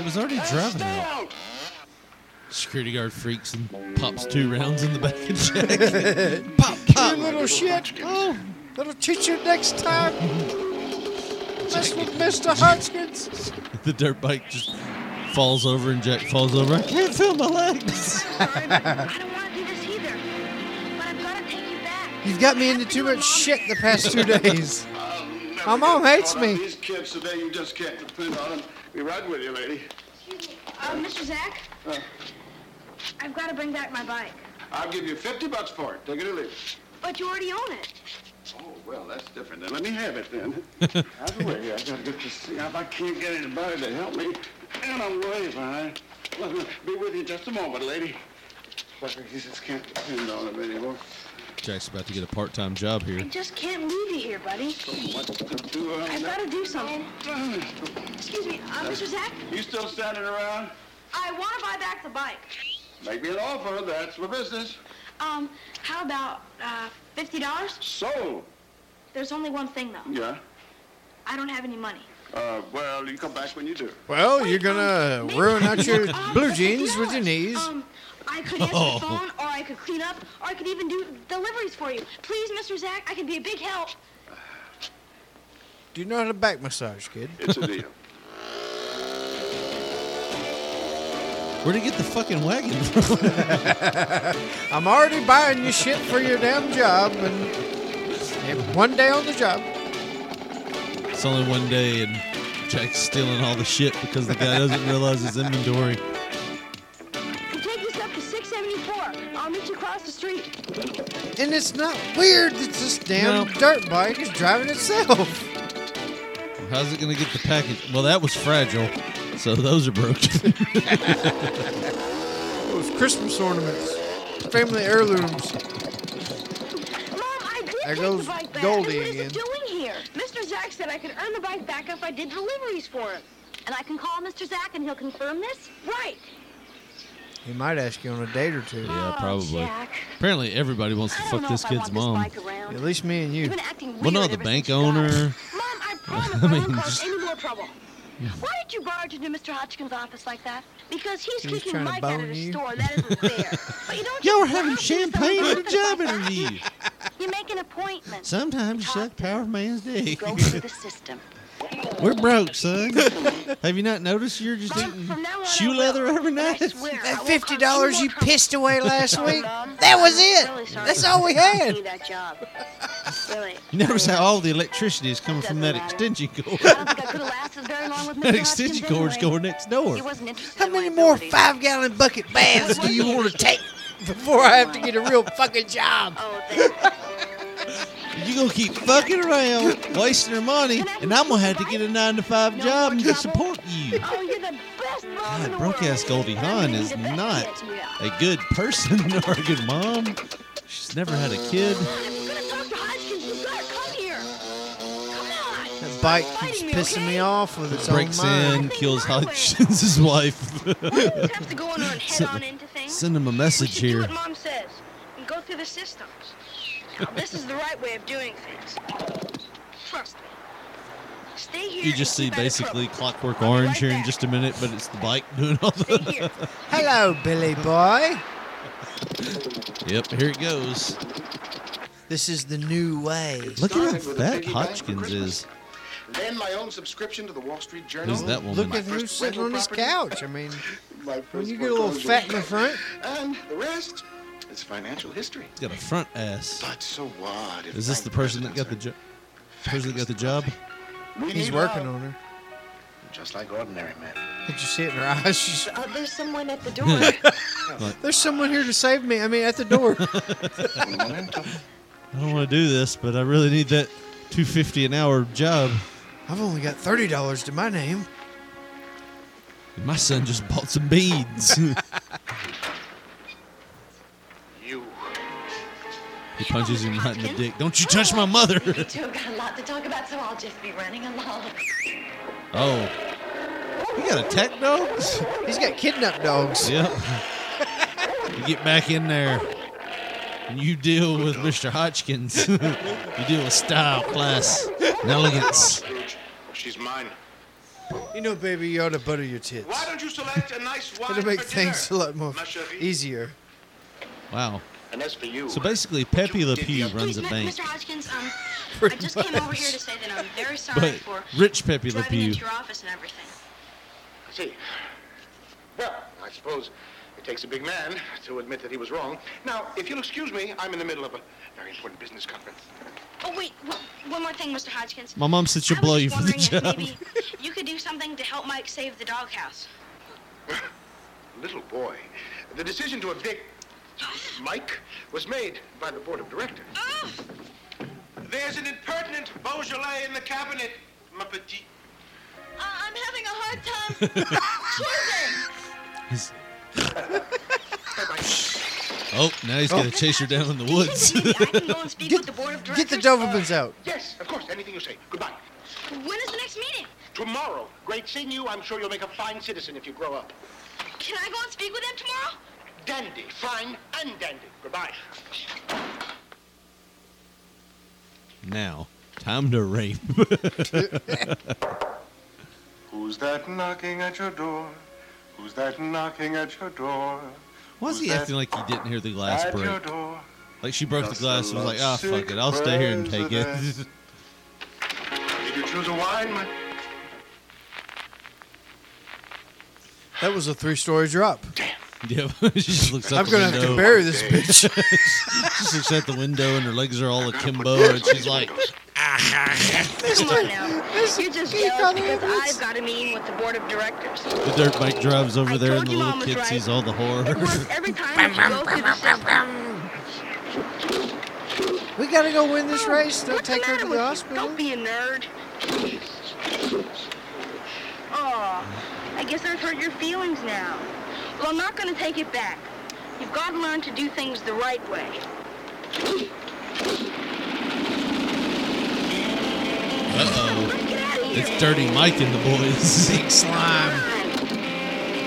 was already driving out. Security guard freaks and pops two rounds in the back of Jack. pop, pop. You little shit. Oh, that'll teach you next time. Mess with Mr. Hodgkins. the dirt bike just falls over and Jack falls over. I can't feel my legs. Back. You've got me into too much shit the past two days. My mom hates me. These kids today, you just can't depend on them. Be right with you, lady. Excuse me. Uh, Mr. Zach, Uh, I've got to bring back my bike. I'll give you 50 bucks for it. Take it or leave it. But you already own it. Oh, well, that's different. Then let me have it then. Out of the way. I gotta get to see if I can't get anybody to help me. And I'm way behind. Well, be with you just a moment, lady. But you just can't depend on him anymore. Jack's about to get a part-time job here. I just can't leave you here, buddy. What to do on I've got to do something. Excuse me, uh, Mr. Zach, You still standing around? I want to buy back the bike. Make me an offer. That's for business. Um, how about uh, fifty dollars? Sold. There's only one thing though. Yeah. I don't have any money. Uh, well, you come back when you do. Well, you're gonna ruin out your Um, blue jeans with your knees. Um, I could answer Oh. the phone, or I could clean up, or I could even do deliveries for you. Please, Mr. Zach, I could be a big help. Do you know how to back massage, kid? It's a deal. Where'd he get the fucking wagon from? I'm already buying you shit for your damn job, and, and one day on the job. it's only one day and Jack's stealing all the shit because the guy doesn't realize his inventory. Street. And it's not weird that this damn No. dirt bike is driving itself. How's it gonna get the package? Well, that was fragile, so those are broken. Those Christmas ornaments, family heirlooms. Mom, I did There take goes the bike back. Goldie what is again. it doing here? Mr. Zach said I could earn the bike back if I did deliveries for him. And I can call Mr. Zach and he'll confirm this? Right. He might ask you on a date or two. yeah, oh, probably. Oh, Jack. Apparently, everybody wants to fuck this kid's mom. This. At least me and you. You've been acting weird Well, no, the bank since you got it. owner. Mom, I promise I I, mean, won't cause any more trouble. Why did you barge into Mr. Hodgkins' office like that? Because he's He was kicking trying to Mike out of the you. store. That isn't fair. but you don't Y'all were just having barge into champagne someone's at a job like that. interview. You make an appointment. Sometimes you suck power of man's dick. Go through the system. We're broke, son. Have you not noticed you're just eating From now on, I shoe leather every night? That fifty dollars you pissed away last week, that was it. That's all we had. need that job. Really. You notice how all the electricity is coming from that extension cord. I don't think I could have lasted very long with Mr. that extension Hodgkins cord's anyway. going next door. He wasn't interested How many more five gallon bucket baths do you want to take before I have to get a real fucking job? There. You gonna keep fucking around, wasting your money, and I'm gonna have to get a nine to five job and to support you. Oh, you're the best mom God, the broke ass Goldie And Hawn is not a good person or a good mom. She's never had a kid. If you're gonna talk to Hodgkins, you gotta come here. Come on. That bike keeps pissing me off with its own Breaks mind. in, kills Hodgkins' wife. You have to go in there and head Send- on into things. Send him a message should do here. what Mom says and go through the systems. Now, this is the right way of doing things. Trust me. Stay here. You just see and keep out of basically. Clockwork Orange right here in just a minute, but it's the bike doing all Stay the. here. Hello, Billy boy. Yep, here it goes. This is the new way. Look at how Started with a fat piggy Hodgkins is. Then my own subscription to the Wall Street Journal. Who's that woman? Look at first who's sitting on rental his property. couch. I mean, My when you get a little fat in the front, And the rest is financial history. He's got a front ass. But so what? if Is this the person that got the job? Person that got the job? We he's need working love, on her. Just like ordinary men. Did you see it in her eyes? She's, Uh, there's someone at the door. There's someone here to save me. I mean, at the door. Un. I don't want to do this, but I really need that two fifty an hour job. I've only got thirty dollars to my name. My son just bought some beads. Punches him right in the dick. Don't you touch my mother! You two have got a lot to talk about, so I'll just be running along. Oh, you got attack dogs? He's got kidnapped dogs. Yep. You get back in there, and you deal with Mr. Hodgkins. you deal with style, class, and elegance. She's mine. You know, baby, you ought to butter your tits. Why don't you select a nice wine It'll make for things a lot more easier. Wow. And as for you, So basically, Pepe Le Pew runs a Please, bank, Mr. Hodgkins, um, I Pretty just came over here to say that I'm very sorry but for rich Pepe Le driving Pew. into your office and everything. I see. Well, I suppose it takes a big man to admit that he was wrong. Now, if you'll excuse me, I'm in the middle of a very important business conference. Oh, wait, w- one more thing, Mr. Hodgkins. My mom said she'll blow you for the wondering job. maybe you could do something to help Mike save the doghouse. Little boy, the decision to evict Mike was made by the board of directors. Ah! There's an impertinent Beaujolais in the cabinet, ma petite. I'm having a hard time choosing. His- oh, now he's gonna oh. chase her down in the woods. Maybe I can go and speak with the board of Get the directors. Dobermans out. Yes, of course, anything you say. Goodbye. When is the next meeting? Tomorrow. Great seeing you. I'm sure you'll make a fine citizen if you grow up. Can I go and speak with them tomorrow? Dandy, fine and dandy. Goodbye. now, time to rape. Who's that knocking at your door? Who's that knocking at your door? Why is he that acting like he didn't hear the glass at your break? door? Like she broke the glass and was like, "Ah, lovesick fuck it, I'll stay here and take it." Did you choose a wine, my... That was a three-story drop. Yep. she just looks out I'm the gonna have to bury this bitch. she just looks out the window and her legs are all akimbo, and she's like, ah, Come on now. You're just Geek jealous on because I've got a meeting with the board of directors. the dirt bike drives over I there, and the you little kid right. sees all the horror. It works every time that you go through the system. we gotta go win this oh, race. Don't What's the take her matter to with the you? hospital. Don't be a nerd. Oh, I guess I've hurt your feelings now. Well, I'm not going to take it back. You've got to learn to do things the right way. Uh oh. It's Dirty Mike and the boys. Big slime.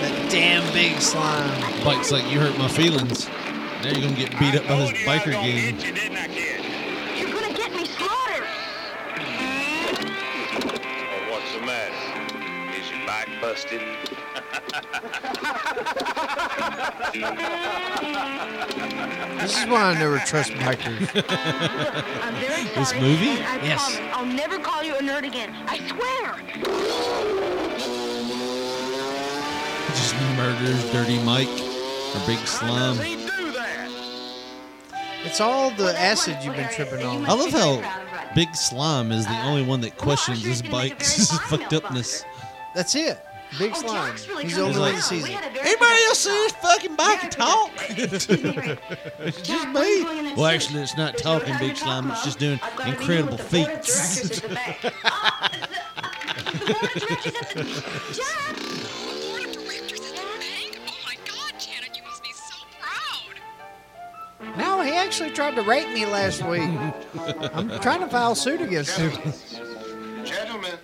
That damn big slime. Mike's like, you hurt my feelings. Now you're gonna get beat up by this biker gang. You're going to get me slaughtered. Oh, what's the matter? Is your back busted? This is why I never trust bikers. I'm very sorry. This movie? and I Yes. promise I'll never call you a nerd again. I swear. Just murders Dirty Mike or Big Slime. It's all the acid you've been tripping on. I love how Big Slime is the uh, only one that questions his bike's fucked upness. That's it. Big Oh, slime. Really He's the only one around. that sees it. had a very Anybody else see this fucking bike talk? Excuse me, Ray. It's just Jack, what are you doing in me. Well, suit? actually, it's not There's talking Big to talk, Slime. It's just doing I've got a meeting incredible with the board of feats. directors at the bank. Oh, the- uh, the board of directors at the- Jack! No, he actually tried to rape me last week. I'm trying to file suit against him. Gentlemen, it's about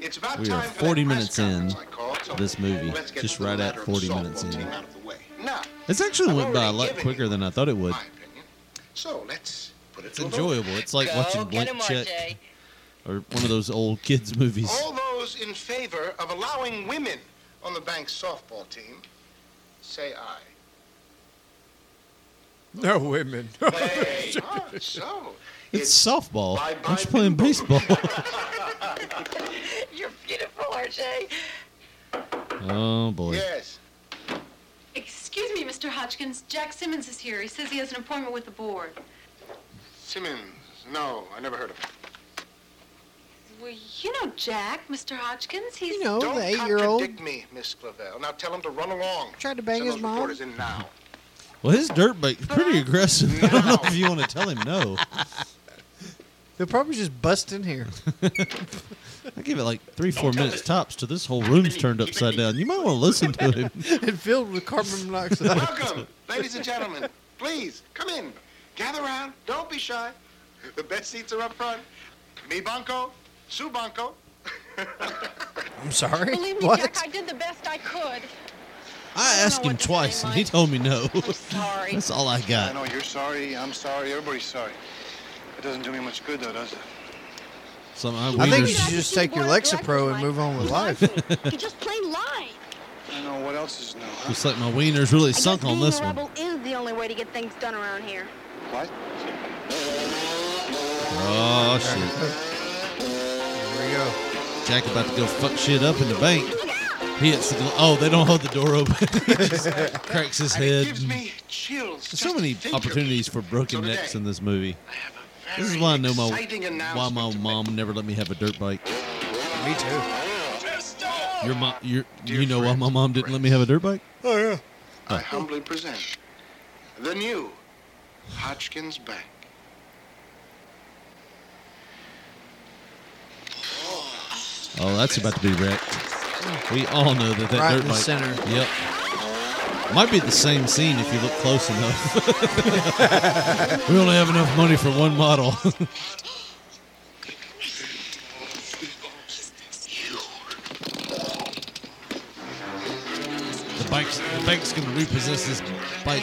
We time are 40 minutes in conference I called, so this movie. Just right at matter of the 40 minutes in. team out of the way. Now, It's actually I've went by a lot quicker than I thought it would. my opinion. So let's put it It's to a vote. enjoyable. It's like watching Blank Check or one of those old kids movies. All those in favor of allowing women on the bank's softball team, say aye. No women. They are so. It's softball. bye-bye Aren't you playing baseball? You're beautiful, RJ. oh boy. Yes. Excuse me, Mr. Hodgkins. Jack Simmons is here. He says he has an appointment with the board. Simmons. No, I never heard of him. Well, you know Jack, Mr. Hodgkins. He's You know, Don't the eight-year-old contradict me, Miss Clavel. Now tell him to run along. tried to bang Send his those mom. reporters in now. Well, his dirt bike's pretty uh-huh. aggressive. I don't know if you want to tell him no. They'll probably just bust in here. I give it like three, four minutes tops to this whole room's turned upside down. You might want to listen to him. and filled with carbon monoxide. Welcome, ladies and gentlemen. Please, come in. Gather around. Don't be shy. The best seats are up front. Me Banco, Sue Banco. I'm sorry. Believe me, what? Jack, I did the best I could. I asked him twice, and he told me no. sorry. That's all I got. I know you're sorry. I'm sorry. Everybody's sorry. It doesn't do me much good, though, does it? Some I think you should just take your Lexapro and move on with life. You just plain lie. I know what else is new. Huh? Looks like my wiener's really I sunk on this a one. is the only way to get things done around here. What? Oh shit! There we go. Jack about to go fuck shit up in the bank. He hits the. Oh, they don't hold the door open. he just cracks his And it head. gives me chills. There's so many to think of opportunities for broken So today, necks in this movie. I have a This is why I know my why my to mom never let me have a dirt bike. Me too. Your mom, your, you know why my mom didn't let me have a dirt bike? Oh yeah. make. I humbly present the new Hodgkins Bank. Oh, that's about to be wrecked. We all know that that Right dirt in the bike. center. Yep. Might be the same scene if you look close enough. we only have enough money for one model. the bike's the bank's gonna repossess this bike.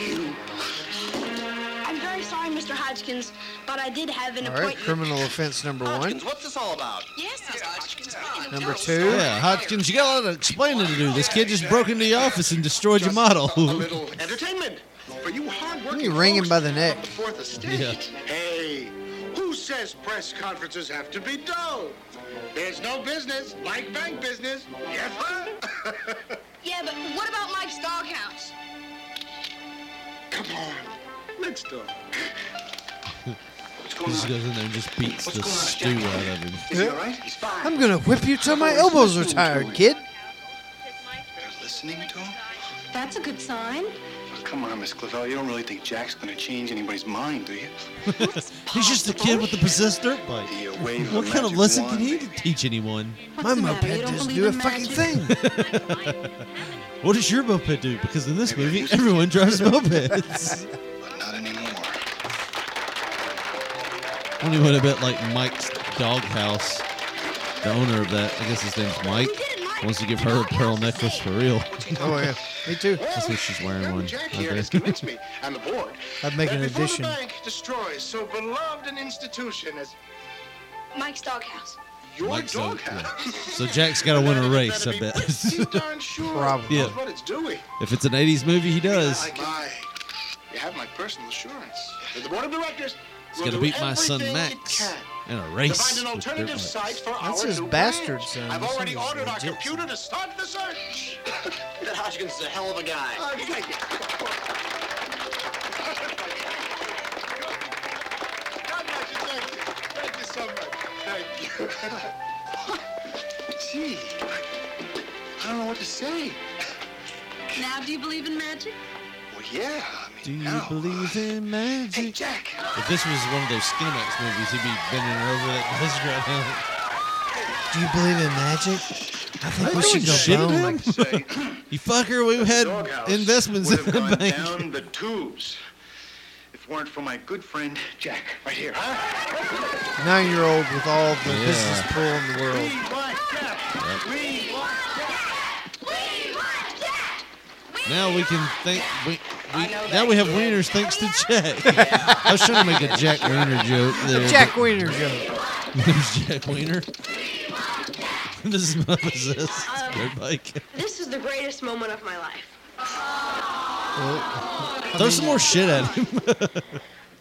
I'm very sorry, Mr. Hodgkins, but I did have an All right. appointment. Criminal offense number one. What's this all about? Yes, Mr. Hodgkins. Number two. Yeah, Hodgkins, you got a lot of explaining to do. This kid just broke into your office and destroyed your model. A little entertainment for you hardworking You ring him folks by the neck. Fourth Estate. Yeah. Hey, who says press conferences have to be dull? There's no business like bank business. Yes, sir. Yeah, but what about Mike's doghouse? Come on, let's talk. What's He just goes in there and just beats What's the going stew out of him. Is he all right? He's fine. I'm gonna whip you till my elbows are tired, kid. You're listening to him? That's a good sign. Come on, Miss Clavel. You don't really think Jack's gonna change anybody's mind, do you? He's just a kid with a possessed dirt bike. He uh, waved What kind of magic lesson wand, can he teach anyone? My the matter? You moped don't doesn't believe do a in fucking magic? thing. What does your moped do? Because in this movie, everyone drives mopeds. Only would have bet like Mike's doghouse, the owner of that, I guess his name's Mike, wants to give her a pearl necklace for real. Oh yeah. Me too. That's what she's wearing one. Jack right here there. has convinced me, and the board, I'd make that an before addition. the bank destroys so beloved an institution as Mike's doghouse. your Mike's dog- doghouse. yeah. So Jack's got to win a race, I bet. He's darn sure Probably. knows Yeah. what it's doing. if it's an 80s movie, he does. My, you have my personal assurance. that The board of directors He's will going to do beat my son everything it Max can in a to race. find an alternative bikes. site for That's our his new bastard branch. son. I've This already thing's ordered our legit. computer to start the search. That Hodgkins is a hell of a guy. Uh, thank you. God bless you. Thank you. Thank you so much. Thank you. Gee, I don't know what to say. Now, do you believe in magic? Well, yeah. I Do you now. believe uh, in magic? Hey, Jack. If this was one of those Skinamax movies, he'd be bending over that desk right now. Do you believe in magic? I think we should go shit at bone. him? You fucker, we've had Doghouse investments would in have the gone bank. down the tubes if it weren't for my good friend Jack right here. huh? Nine year old with all the Yeah. business pull in the world. We want Jack. We want Jack. We want Jack. Now we can think. We, we now we have wieners thanks to Jack. I was trying to make a Jack Wiener joke there. Jack Wiener joke. There's Jack Wiener. this is my possessed um, dirt bike. This is the greatest moment of my life. Throw some more shit at him.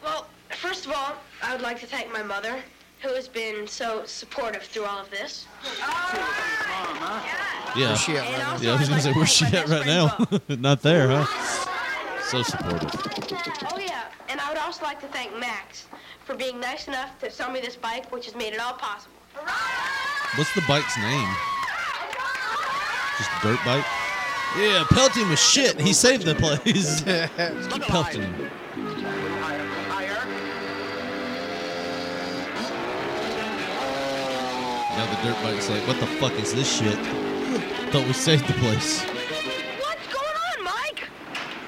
Well, first of all, I would like to thank my mother, who has been so supportive through all of this. yeah. Where's she at right now? Yeah, I was gonna say where's she at right now? Not there, huh? So supportive. Oh yeah, and I would also like to thank Max for being nice enough to sell me this bike, which has made it all possible. What's the bike's name? Just dirt bike. Yeah, pelt him with shit. He saved the place. Keep pelting him. higher, higher. Now the dirt bike's like, what the fuck is this shit? Thought we saved the place.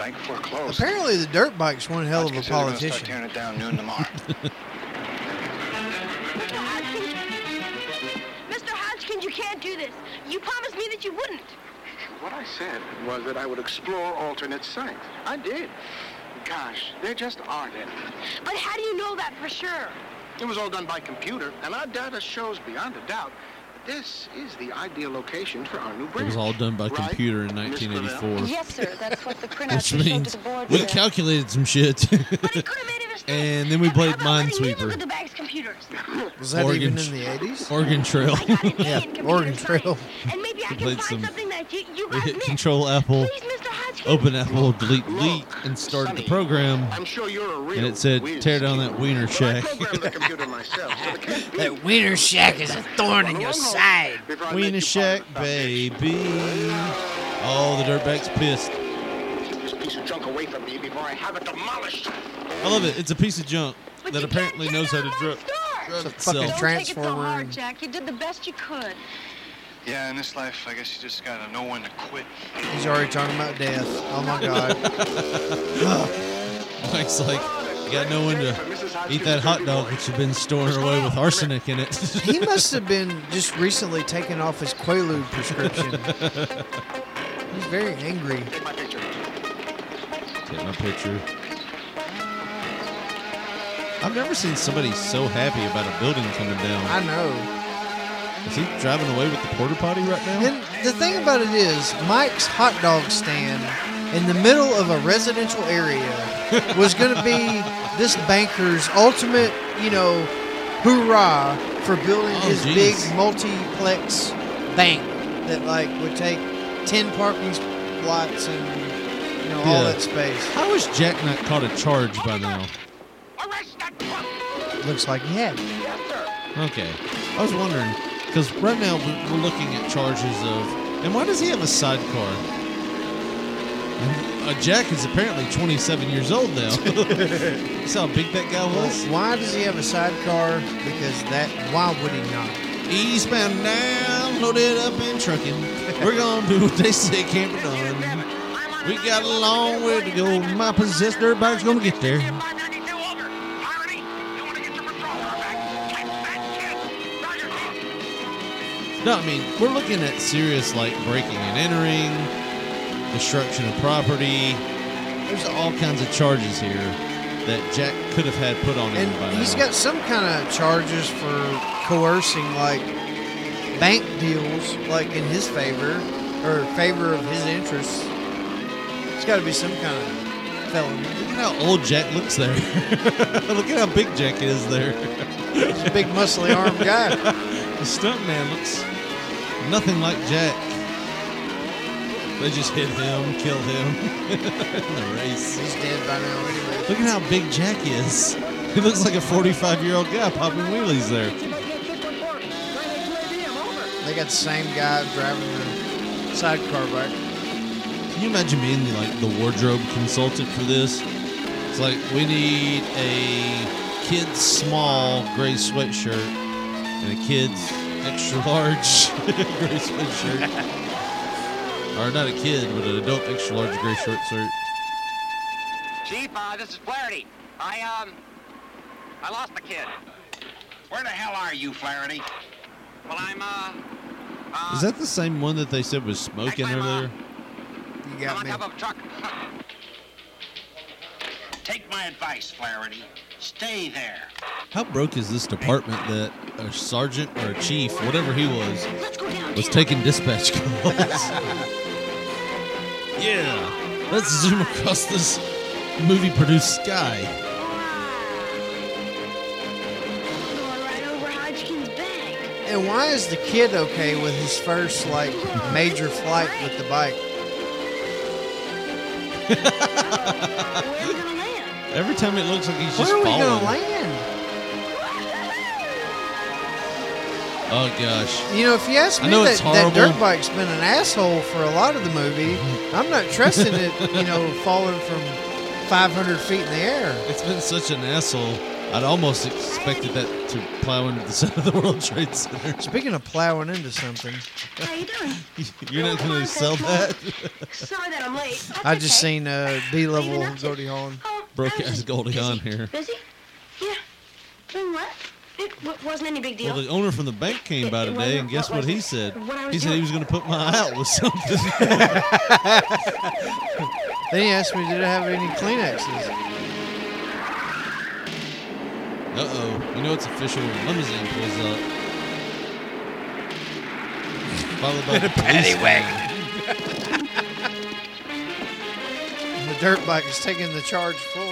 Bank foreclosed. Apparently, the dirt bike's one hell of a Hodgkins said they're gonna Start politician. tearing it down noon tomorrow. Mr. Hodgkins, Mr. Hodgkins, you can't do this. You promised me that you wouldn't. what I said was that I would explore alternate sites. I did. Gosh, there just aren't any. But how do you know that for sure? It was all done by computer, and our data shows beyond a doubt this is the ideal location for our new It was all done by Right, computer in 1984. Yes, sir. That's what the printout Which showed means to the board. we sir. calculated some shit. and then we played Minesweeper. the bag's computers. Was that Oregon even in the 80s? Oregon Trail. yeah, Oregon Trail. And maybe I We can find some- something that you, you We guys hit missed. Control Apple, open Apple, delete, delete, and started the program. I'm sure you're a real And it said, tear down that wiener shack. programmed the computer myself, so there can't be That wiener shack is a thorn in your side. Before I make Wiener shack, baby. Oh, the dirtbag's pissed. Keep this piece of junk away from me before I have it demolished. I love it. It's a piece of junk that apparently knows how to dr- It's a fucking itself. Don't take it so hard, Jack. You did the best you could. Yeah, in this life, I guess you just gotta know when to quit. He's already talking about death. Oh my god. Mike's like, you got no one to eat that hot dog that you've been storing away with arsenic in it. he must have been just recently taken off his Quaalude prescription. He's very angry. Take my picture. Take my picture. I've never seen somebody so happy about a building coming down. I know. Is he driving away with the porta potty right now? And the thing about it is, Mike's hot dog stand in the middle of a residential area was going to be this banker's ultimate, you know, hoorah for building Oh, his jeez. big multiplex bank that like would take ten parking lots and you know all that space. How is Jack not caught a charge by now? Looks like he had. Okay. I was wondering, because right now we- we're looking at charges of. And why does he have a sidecar? Uh, Jack is apparently 27 years old now. saw how big that guy was? Why does he have a sidecar? Because that. Why would he not? Eastbound now, loaded up and trucking. We're gonna do what they say can't be done. We got a long way to go. My possessed dirtbag's gonna get there. No, I mean we're looking at serious like breaking and entering, destruction of property. There's all kinds of charges here that Jack could have had put on him by And he's now. got some kind of charges for coercing like bank deals like in his favor or favor of his interests. It's got to be some kind of felony. Look at how old Jack looks there. Look at how big Jack is there. He's a big, muscly armed guy. the stuntman looks nothing like Jack. They just hit him, kill him in the race. He's dead by now anyway. Look at how big Jack is. He looks like a 45 year old guy popping wheelies there. They got the same guy driving the sidecar back. Can you imagine being the, like the wardrobe consultant for this? It's like we need a kid's small gray sweatshirt and a kid's extra large gray sweatshirt. or not a kid, but an adult extra large gray short shirt. Chief, uh, this is Flaherty. I, um, I lost the kid. Where the hell are you, Flaherty? Well, I'm, uh, uh Is that the same one that they said was smoking earlier? You got I'm on top of a truck. Take my advice, Flaherty. Stay there. How broke is this department that a sergeant or a chief, whatever he was, was taking dispatch calls? yeah, let's zoom across this movie produced sky. And why is the kid okay with his first like major flight with the bike? Every time it looks like he's just Where are we falling. gonna land? Oh gosh. You know, if you ask I me, know that, it's that dirt bike's been an asshole for a lot of the movie. I'm not trusting it, you know, falling from 500 feet in the air. It's been such an asshole. I'd almost expected that to plow into the side of the World Trade Center. Speaking of plowing into something, How you doing? You're not going to sell that? Sorry that I'm late. That's I just okay. seen uh, B level Goldie Hawn. Broke ass Goldie on here. Busy? Yeah. Doing what? It w- wasn't any big deal. Well, the owner from the bank came by It- it today, and guess what what he it? said? What He said he was going to put my eye out with something. Then he asked me, did I have any Kleenexes? Uh oh. You know it's official. Limousine pulls up. Followed by a the paddy police wagon. The dirt bike is taking the charge full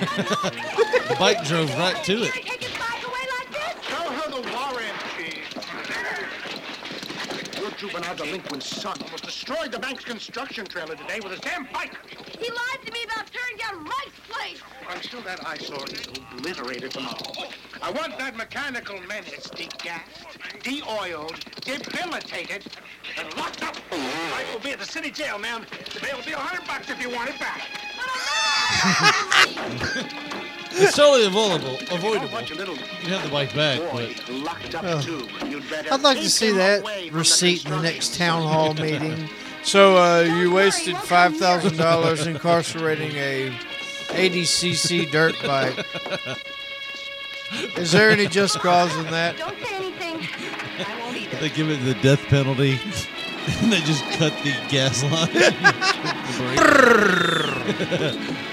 The bike drove right to it. Tell her the warrant, Chief. Your juvenile delinquent son almost destroyed the bank's construction trailer today with his damn bike. He lied to me about tearing down Mike's place. Until that eyesore is obliterated tomorrow. I want that mechanical menace degassed, de-oiled, debilitated, and locked up. Mike will be at the city jail, ma'am. The bail will be a hundred bucks if you want it back. It's totally avoidable. Avoidable. want your little You can have the bike back, but locked Oh. too. You'd better I'd like to see that away from the receipt in the next town hall meeting. So uh, you wasted five thousand dollars incarcerating a 80cc dirt bike. Is there any just cause in that? Don't say anything. I won't either. they give it the death penalty. and they just cut the gas line.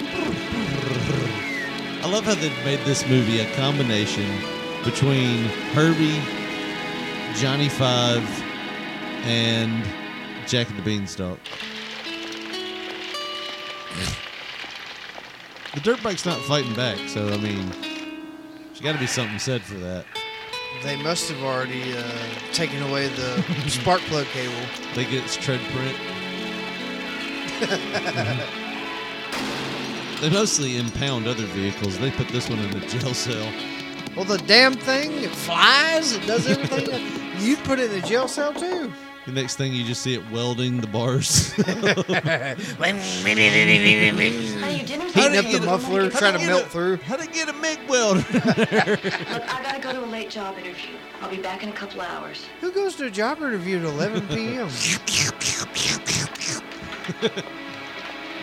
I love how they've made this movie a combination between Herbie, Johnny Five, and Jack and the Beanstalk. The dirt bike's not fighting back, so I mean, there's got to be something said for that. They must have already uh, taken away the spark plug cable. They get its tread print. They mostly impound other vehicles. They put this one in a jail cell. Well, the damn thing, it flies, it does everything. you put it in a jail cell too. The next thing you just see it welding the bars. Heating How'd up it the get a- muffler, how'd trying to get melt a- through. How'd it get a MIG welder? Look, I gotta go to a late job interview. I'll be back in a couple hours. Who goes to a job interview at 11 p.m.?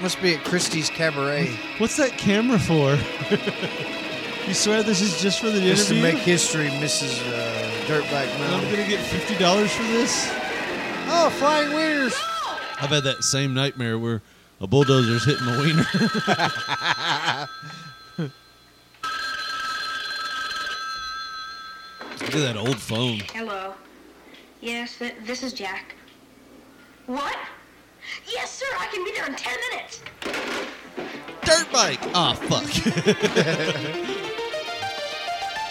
Must be at Christie's Cabaret. What's that camera for? you swear this is just for the history. Just to make history, Mrs. Uh, Dirtbag And I'm gonna get fifty dollars for this. Oh, flying wieners! I've had that same nightmare where a bulldozer's hitting the wiener. Look at that old phone. Hello. Yes, th- this is Jack. What? Yes, sir. I can be there in 10 minutes. Dirt bike. Ah, fuck.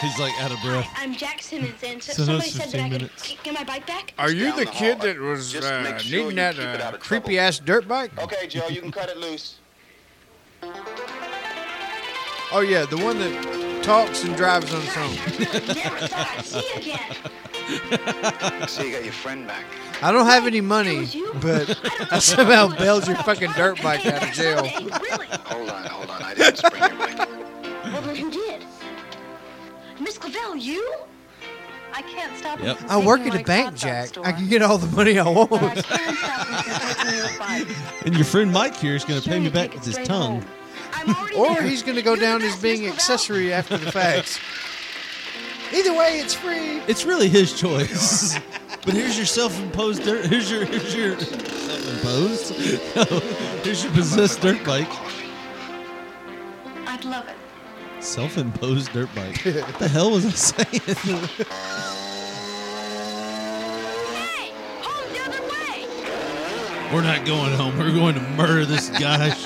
He's like out of breath. I'm Jack Simmons, and so So somebody said that I 15 could minutes. get my bike back. Are you down the the kid hall. that was Just uh, make sure needing you that keep it out uh, of creepy ass dirt bike? Okay, Joe, you can cut it loose. Oh yeah, the one that talks and drives on its own. Never thought I'd see you again. So you got your friend back. I don't have any money, but I somehow bailed your fucking dirt bike out of jail. Hold on, hold on. I didn't spring your bike. Well, then who did? Miss Clavel, you? I can't stop him Yep. I work at a bank, Jack. store. I can get all the money I want. I can't stop him from taking your bike. And your friend Mike here is going to pay me back with his tongue. home. I'm already Or there. he's going to go down as being accessory after the fact. Either way, it's free. It's really his choice. but here's your self-imposed dirt. Here's your here's your self-imposed. here's your possessed dirt bike. I'd love it. Self-imposed dirt bike. what the hell was I saying? Hey, home the other way. We're not going home. We're going to murder this gosh,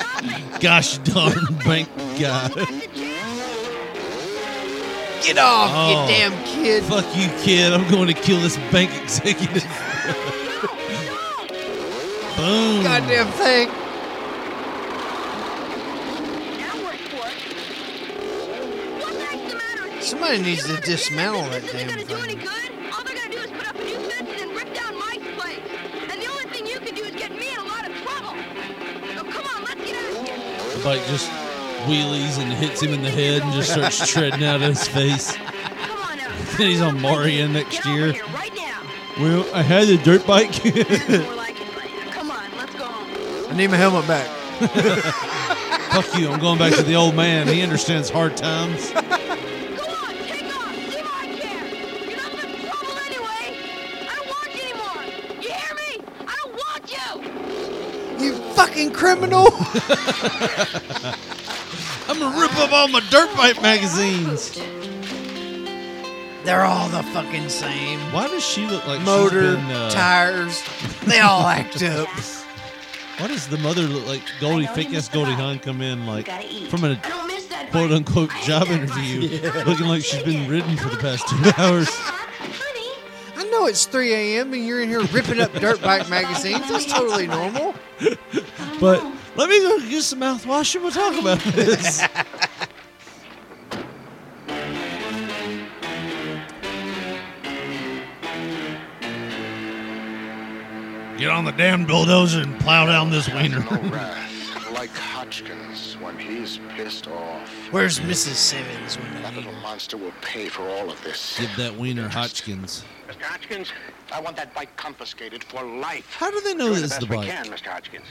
gosh darn bank guy. Get off, Oh. you damn kid. Fuck you, kid. I'm going to kill this bank executive. Boom. Goddamn thing. Now work for it. What the heck's the matter with you? Somebody needs to dismantle that This damn isn't gonna do any thing. good. All they're gonna do is put up a new fence and rip down Mike's place. And the only thing you can do is get me in a lot of trouble. Come on, let's get out of here. The bike just wheelies and hits him in the head and just starts treading out of his face. Come on. Then he's on Mario next Get year. right now. Well, I had a dirt bike. More like it. Come on, let's go home. I need my helmet back. Fuck you. I'm going back to the old man. He understands hard times. Go on, take off. See if I can. You're not in trouble anyway. I don't want you anymore. You hear me? I don't want you. You fucking criminal! I'm gonna rip up all my dirt bike magazines. They're all the fucking same. Why does she look like Motor, she's been, uh, tires, they all act up. Why does the mother look like Goldie, fake ass Goldie Hawn come in like from a quote unquote job interview, looking like she's been ridden for the past two hours? I know it's 3 a.m. and you're in here ripping up dirt bike magazines. That's totally normal. But let me go get some mouthwash and we'll talk about this. Get on the damn bulldozer and plow down this wiener. Like Hodgkins when he's pissed off. Where's Mrs. Simmons when That little monster will pay for all of this. Give that wiener Hodgkins. Mr. Hodgkins, I want that bike confiscated for life. How do they know Doing this is the the we bike? can, Mr. Hodgkins.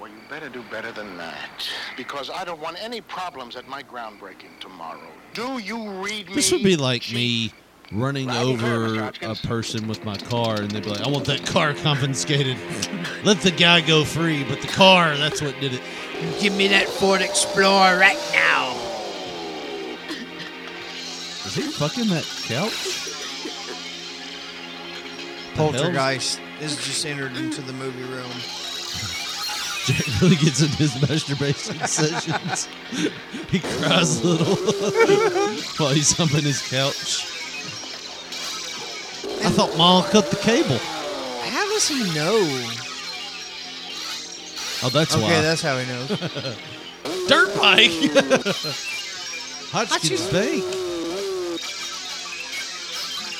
Well, you better do better than that. Because I don't want any problems at my groundbreaking tomorrow. Do you read me? This would be like me running Loud and clear, over a person with my car and they'd be like, I want that car confiscated. Let the guy go free, but the car, that's what did it. Give me that Ford Explorer right now. Is he fucking that couch? Poltergeist is just entered into the movie room. Jack really gets into his masturbation sessions. he cries a little while he's humping his couch. I thought Ma cut the cable. How does he know? Oh, that's okay, why. that's how he knows. Dirt bike. Hodgkin's fake.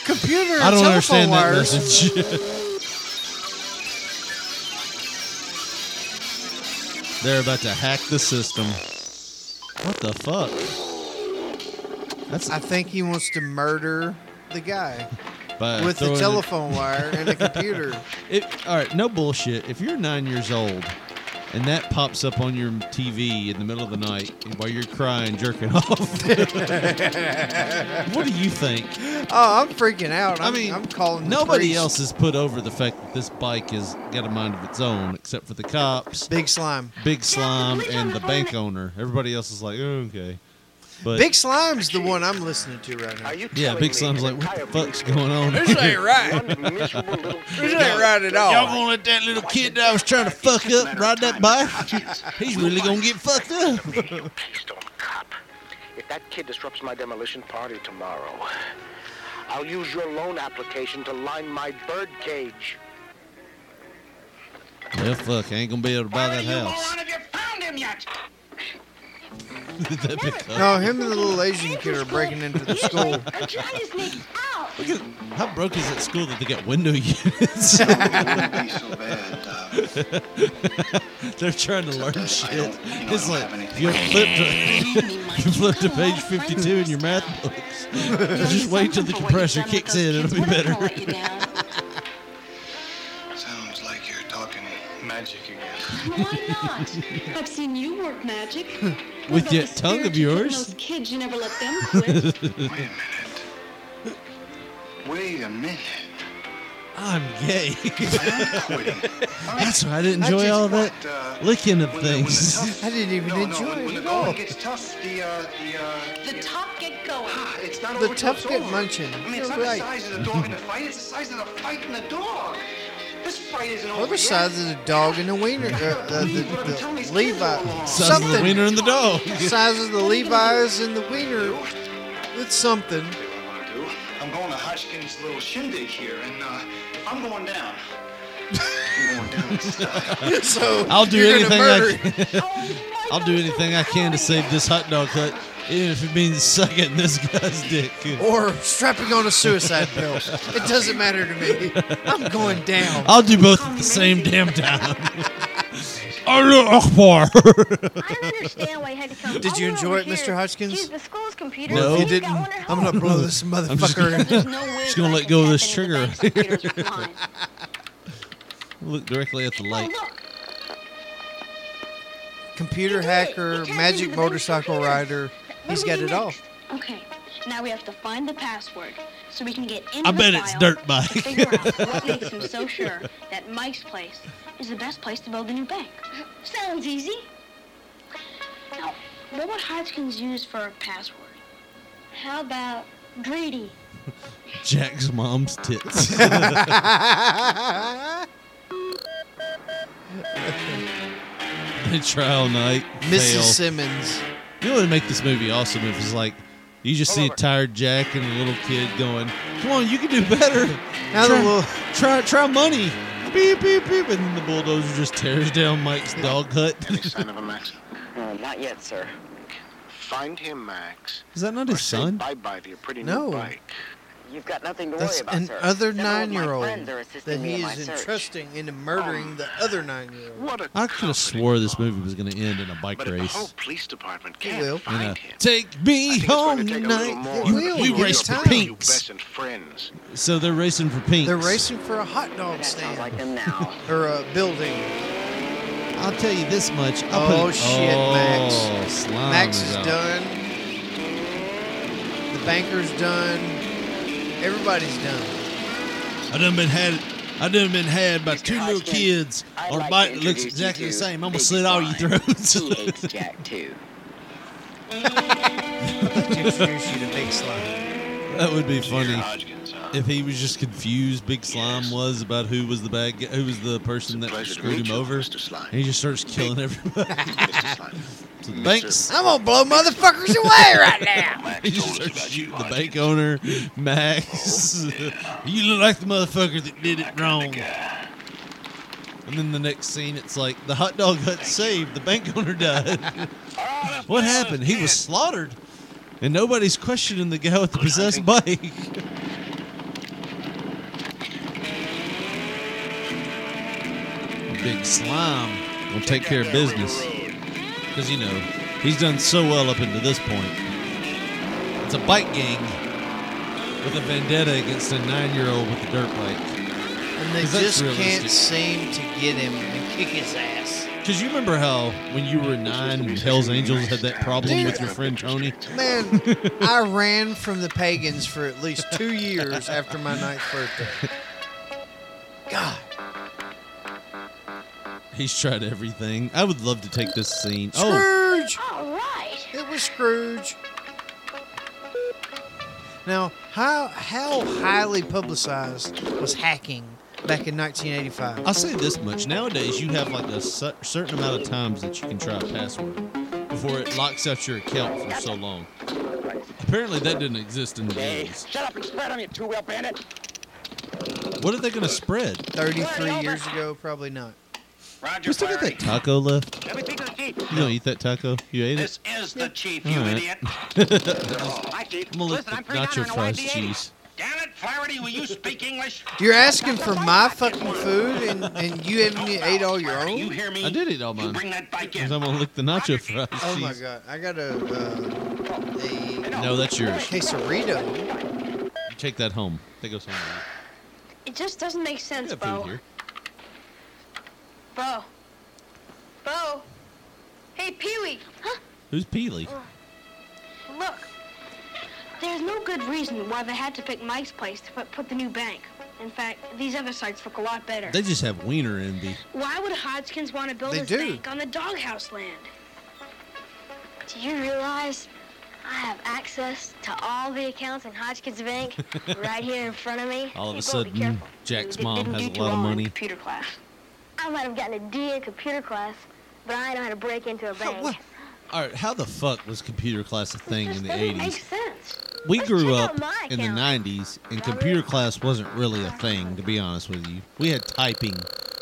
Computer. I don't telephone understand that wires. message. They're about to hack the system. What the fuck? That's I think he wants to murder the guy by with the throwing telephone wire and a computer. It, all right, no bullshit. If you're nine years old and that pops up on your TV in the middle of the night while you're crying, jerking off, what do you think? Oh, I'm freaking out. I I'm, mean, I'm calling. Nobody priest. else has put over the fact that this bike has got a mind of its own, except for the cops, Big slime. Big Slime, and the bank owner. Everybody else is like, oh, okay. But Big Slime's the one I'm listening to right now. yeah, Big Slime's like, what the fuck's going on? This ain't right. This ain't right at all. Y'all gonna let that little kid that I was trying to fuck up ride that bike? He's really gonna get fucked up. If that kid disrupts my demolition party tomorrow, I'll use your loan application to line my bird cage. Well, fuck, I ain't gonna be able to buy that house. have you found him yet? That big. No, him and the little Asian kid are breaking into the school. Look at how broke is that school that they got window units? They're trying to learn shit. It's like you flip to you flip to page fifty-two in your math books. Just wait till the compressor kicks in; it'll be better. Why not? I've seen you work magic. With What that about the tongue of spiritual from yours. Those kids, you never let them quit. Wait a minute. Wait a minute. I'm gay. I'm quitting. That's why I didn't enjoy all that licking of things. I didn't even enjoy when it the at all. going gets tough, the uh, the uh, the tough get going. it's not The over till tough it's get over. munching. I mean, it's You're not right. the size of the dog in the fight; it's the size of the fight in the dog. This fight isn't over Other yet. sides of the dog and the wiener, uh, uh, the, the Levi. Size of the something. wiener and the dog. Size of the Levi's and the wiener. It's something. I'm going to Hodgkin's little shindig here, and uh, I'm going down. I'm going down in style. So I'll do anything I can. I'll do anything I can to save this hot dog hut, even if it means sucking this guy's dick. or strapping on a suicide pill. It doesn't matter to me. I'm going down. I'll do both at the same damn time. Allah Akbar. I don't understand why you had to come Did you enjoy it, Mr. here. Hodgkins? Use the school's computer. No. If you didn't, got one at I'm gonna blow this motherfucker. I'm just motherfucker. gonna, no just gonna let go of this trigger. into the bank's computers with mine. Look directly at the Oh, light. look. Computer You did it. hacker, magic into the bank's motorcycle computer. rider. What He's got do it all. Okay. Now we have to find the password so we can get into I the bet it's file dirt to bike. figure out what makes him so sure that Mike's place is the best place to build a new bank. Sounds easy. Now, what would Hodgkins use for a password? How about greedy? Jack's mom's tits. they try all night. Mrs. fail. Simmons. You know what would make this movie awesome if it's like you just see a tired Jack and a little kid going, "Come on, you can do better." Now the try, little- try try money. Beep beep beep, and then the bulldozer just tears down Mike's dog hut. Any sign of a Max? Uh, not yet, sir. Find him, Max. Is that not or his say son? bye-bye to your pretty No. new bike. You've got nothing to That's worry about, an sir. other Several of my nine-year-old friends are that he in is entrusting into murdering um, the other nine-year-old. What a I could have swore this movie was going to end in a bike But if the race. whole police department can't will. Find uh, him. take me I think it's going home to take a little tonight. more. Will. We race for pinks. best and friends. So they're racing for pinks. They're racing for a hot dog stand like them now. or a building. I'll tell you this much. I'll Oh, put, shit, oh, Max. Max is is out. done. The banker's done. Everybody's done. I done been had. I done been had by two little kids I'd on a like bike that looks exactly the same. I'm gonna slit all your throats. He hates Jack, too. to introduce you to Big Slime. that would be funny if he was just confused. Big Slime was about who was the bad guy, who was the person that screwed him over, Mr. Slime. and he just starts killing everybody. Mr. Slime. So the banks. I'm gonna blow motherfuckers away right now. He just starts about you, shooting the bank owner, Max. you look like the motherfucker that did it wrong. And then the next scene, it's like the hot dog hut saved, the bank owner died. what happened? He was slaughtered, and nobody's questioning the guy with the possessed bike. Big slime will take care of business because you know he's done so well up into this point. It's a bike gang with a vendetta against a nine-year-old with a dirt bike. And they just can't seem to get him and kick his ass. Because you remember how when you were nine, Hell's Angels had that problem with your friend Tony. Man, I ran from the pagans for at least two years after my ninth birthday. God. He's tried everything. I would love to take this scene. Oh, Scrooge! All right. It was Scrooge. Now, how how highly publicized was hacking back in 1985? I'll say this much. Nowadays, you have like a cer- certain amount of times that you can try a password before it locks out your account for so long. Apparently, that didn't exist in the Hey, days. shut up and spread on you two-wheel bandit. What are they going to spread? 33 years ago, probably not. Roger, We still got Flaherty. that taco left. Let me speak to the chief. You don't eat that taco? You ate it? This it? is the chief, All you right. idiot. Hi, chief. I'm gonna lick Listen, the I'm pretty down nacho on the fries YMCA. cheese. Damn it, Flaherty, will you speak English? You're asking for my fucking food and, and you haven't e- ate all your Flaherty, You own? hear me? I did eat all You mine. bring that bike Because in. I'm going to lick the nacho fries Oh my cheese. god. I got a, uh, a No, that's yours. quesarito. You take that home. That goes home. It just doesn't make sense, got Bo. here. Bo. Bo. Hey, Pee-wee. Huh? Who's Peely? Oh. Look. There's no good reason why they had to pick Mike's place to put, put the new bank. In fact, these other sites look a lot better. They just have wiener envy. Why would Hodgkins want to build They his do. bank on the doghouse land? Do you realize I have access to all the accounts in Hodgkins Bank right here in front of me? All of Hey, a Bo, be sudden, careful. Jack's You mom didn't has do a too lot of wrong in money. Computer class. I might have gotten a D in computer class, but I know how to break into a bank. what? All right, how the fuck was computer class a thing in the Doesn't make 80s? sense. We Let's grew check out up my in the account. 90s, and computer class wasn't really a thing, to be honest with you. We had typing.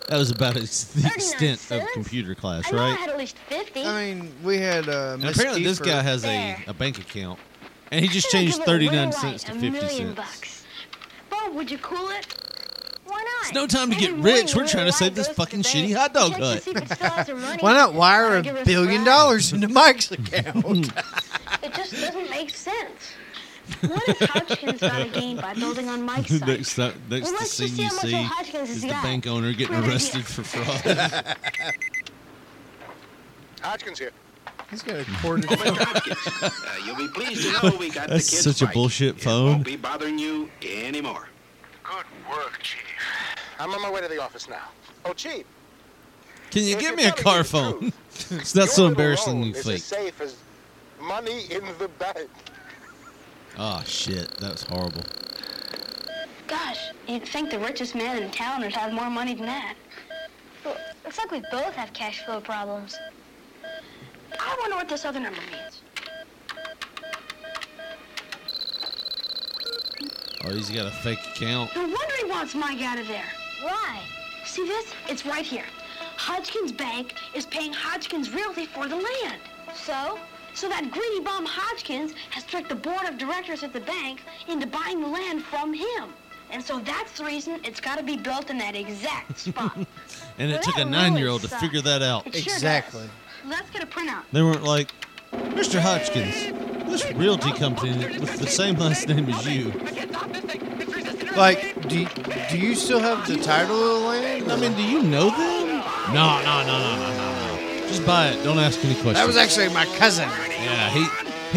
That was about as the 39 extent of cents? computer class, I know I right? had at least 50. I mean, we had uh, And apparently, this Kiefer- guy has a, There. a bank account, and he just I'd changed give it a 39 cents light, to a 50 million cents. bucks. Bo, would you cool it? Why not? It's no time to get rich. We're trying to save this fucking shitty hot dog hut. see if it still has some money. Why not wire I a give her a billion dollars into Mike's account? It just doesn't make sense. What has Hodgkins got to gain by building on Mike's site? next time, next Well, to let's just scene see you how much see old Hodgkins has is the got. bank owner getting Great idea. arrested for fraud. Hodgkins here. He's got a corded Mr. Hodgkins, uh, you'll be pleased to know we got That's the kid's such a bike. bullshit It phone. won't be bothering you anymore. Good work, Chief. I'm on my way to the office now. Oh, Chief. Can you If give me a car phone? truth, it's not so little embarrassing loan you is fake. as safe as money in the bank. Oh shit, that was horrible. Gosh, you'd think the richest man in town would have more money than that. Well, looks like we both have cash flow problems. I wonder what this other number means. Oh, he's got a fake account. No wonder he wants Mike out of there. Why? See this? It's right here. Hodgkins Bank is paying Hodgkins Realty for the land. So? So that greedy bum Hodgkins has tricked the board of directors at the bank into buying the land from him. And so that's the reason it's got to be built in that exact spot. And it Well, took a really nine-year-old to figure that out. It sure Exactly. does. Let's get a printout. They weren't like, Mr. Hodgkins, this realty company with the same last name as you. Like, do you, do you still have the title of the land? I mean, do you know them? No, no, no, no, no, no, no. Just buy it. Don't ask any questions. That was actually my cousin. Yeah, he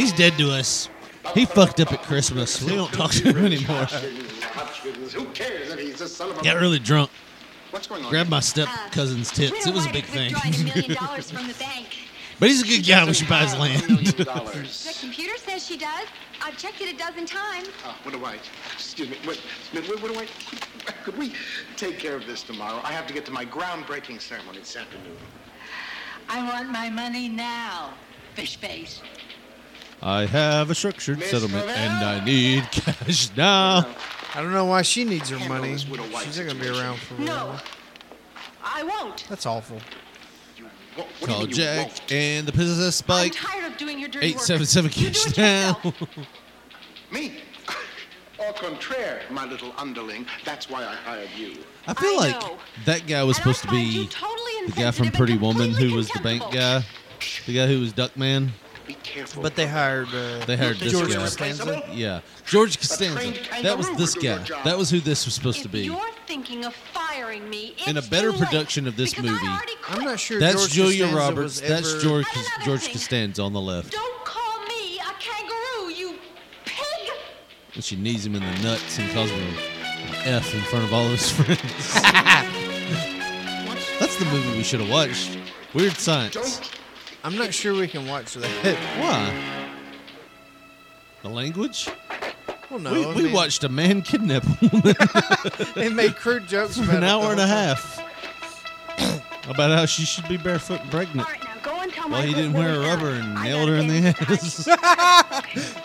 he's dead to us. He fucked up at Christmas. We don't talk to him anymore. Who cares if he's a son of a... Got really drunk. What's going on? Grabbed my step cousin's tits. We It was a big thing. withdrawing a million dollars from the bank. But he's a good guy. We should buy his land. The computer says she does. I've checked it a dozen times. Oh, what do I... Excuse me. What, Smith, what, what do I... Could we take care of this tomorrow? I have to get to my groundbreaking ceremony this afternoon. I want my money now, fish face. I have a structured settlement and I need cash now. I don't know why she needs her money. this widow wife She's not gonna be around for No. long. I won't. That's awful. What, what Call Jack won't? and the possessed spike. I'm tired of doing your dirty work. 877 You cash now. Me? Au contraire, my little underling. That's why I hired you. I feel I like know. that guy was And supposed to be totally the guy from Pretty Woman who was the bank guy. The guy who was Duckman. Be careful. But they hired. Uh, They hired this George guy. Costanza. Yeah, George Costanza. That was this would do your guy. That was who this was supposed to be. you're thinking of firing me, it's In a better too late, production of this movie. I'm not sure. That's George Julia Costanza Roberts. was That's George Another George thing. Costanza on the left. Don't call me a kangaroo, you pig! And she knees him in the nuts and calls him an F in front of all of his friends. That's the movie we should have watched. Weird Science. I'm not sure we can watch that. Why? The language? Well, no. we I we mean, watched a man kidnap a woman They made crude jokes for about an it hour and a whole time. half. About how she should be barefoot and pregnant. All right, now go and tell Well, he Michael didn't wear a Billy rubber and I nailed her in the things ass.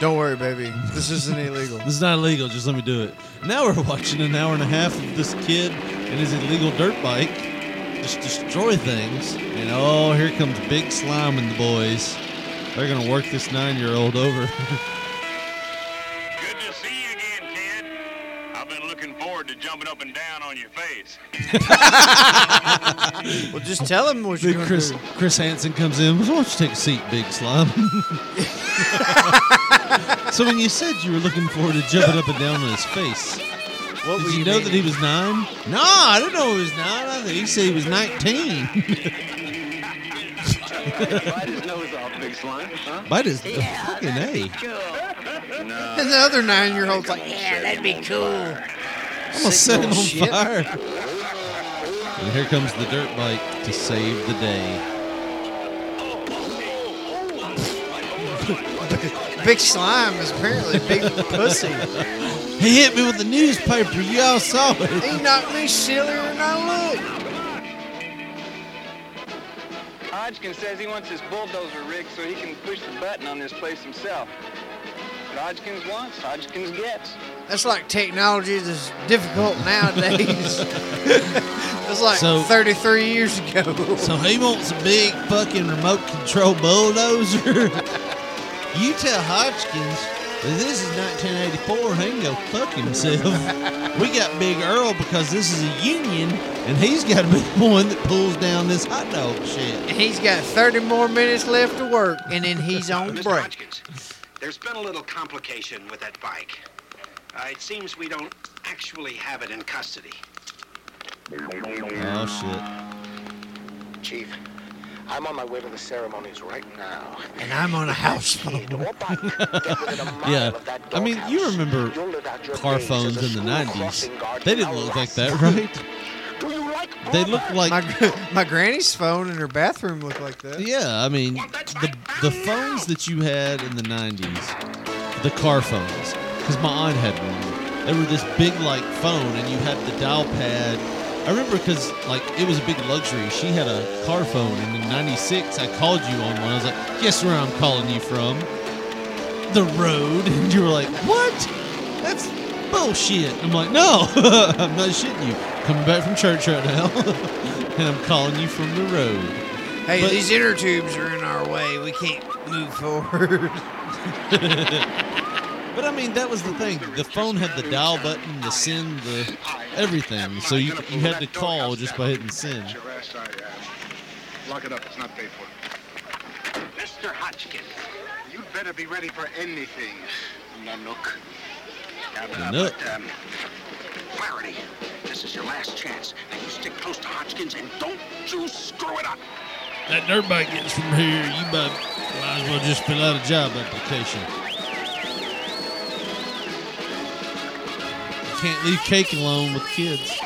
Don't worry, baby. This isn't illegal. This is not illegal. Just let me do it. Now we're watching an hour and a half of this kid and his illegal dirt bike just destroy things. And oh, here comes Big Slime and the boys. They're gonna work this nine-year-old over. Good to see you again, kid. I've been looking forward to jumping up and down on your face. Well, just tell him what you're Big going Chris to do. Chris Hansen comes in. Why don't you take a seat, Big Slime? so when you said you were looking forward to jumping up and down on his face, What did you, you know that he was nine? No, I didn't know he was nine. I think he said he was nineteen. Bite his nose off, big slime. Huh? Bite his fucking a. No. And the other nine-year-old's like, yeah, that'd be cool. I'm gonna set him on shit. fire. And here comes the dirt bike to save the day. Big slime is apparently a big pussy. He hit me with the newspaper. You all saw it. He knocked me sillier than I look. Hodgkins says he wants his bulldozer rigged so he can push the button on this place himself. What Hodgkins wants, Hodgkins gets. That's like technology that's difficult nowadays. It's like So- 33 years ago. So he wants a big fucking remote control bulldozer. you tell Hodgkins that this is 1984 and he can go fuck himself. we got Big Earl because this is a union and he's got to be the one that pulls down this hot dog shit. And he's got 30 more minutes left to work, and then he's on Mr. break. Hodgkins, there's been a little complication with that bike. Uh, it seems we don't actually have it in custody. Oh shit. Chief, I'm on my way to the ceremonies right now. And I'm on a house phone. Yeah, I mean, you remember car phones in the '90s? They didn't look like that, right? They looked like my, my granny's phone in her bathroom looked like that. Yeah, I mean, the the phones that you had in the '90s, the car phones, because my aunt had one. They were this big like phone, and you had the dial pad. I remember because like it was a big luxury. She had a car phone, and in '96 I called you on one. I was like, "Guess where I'm calling you from? The road." And you were like, "What? That's bullshit." I'm like, "No, I'm not shitting you. Coming back from church right now, and I'm calling you from the road." Hey, But- these inner tubes are in our way. We can't move forward. But I mean, that was the thing. The phone had the dial button, the send, the everything. So you you had to call just by hitting send. Your ass, I, lock it up. It's not paid for. Mr. Hodgkins, you'd better be ready for anything, Nanook. And, Nanook. but, um, Flaherty, this is your last chance. Now you stick close to Hodgkins and don't you screw it up. That dirtbag gets from here. You might, might as well just fill out a job application. Can't leave cake alone with kids.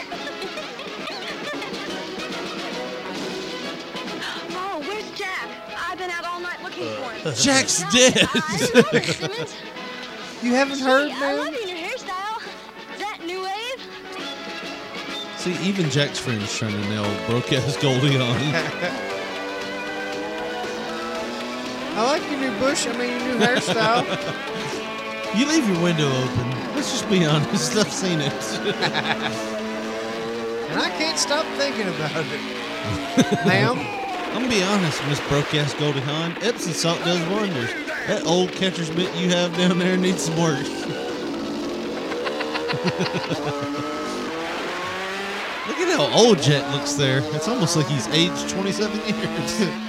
Oh, where's Jack? I've been out all night looking for him. Uh, Jack's dead. Simmons? You haven't heard, Gee, I man? love your hairstyle. That new wave? See, even Jack's friends trying to nail broke-ass Goldie on. I like your new bush. I mean, your new hairstyle. you leave your window open. Let's just be honest. I've seen it. and I can't stop thinking about it. Ma'am? I'm gonna be honest, Miss Broke-ass Goldie Hawn. Epsom salt does wonders. That old catcher's mitt you have down there needs some work. Look at how old Jet looks there. It's almost like he's aged 27 years.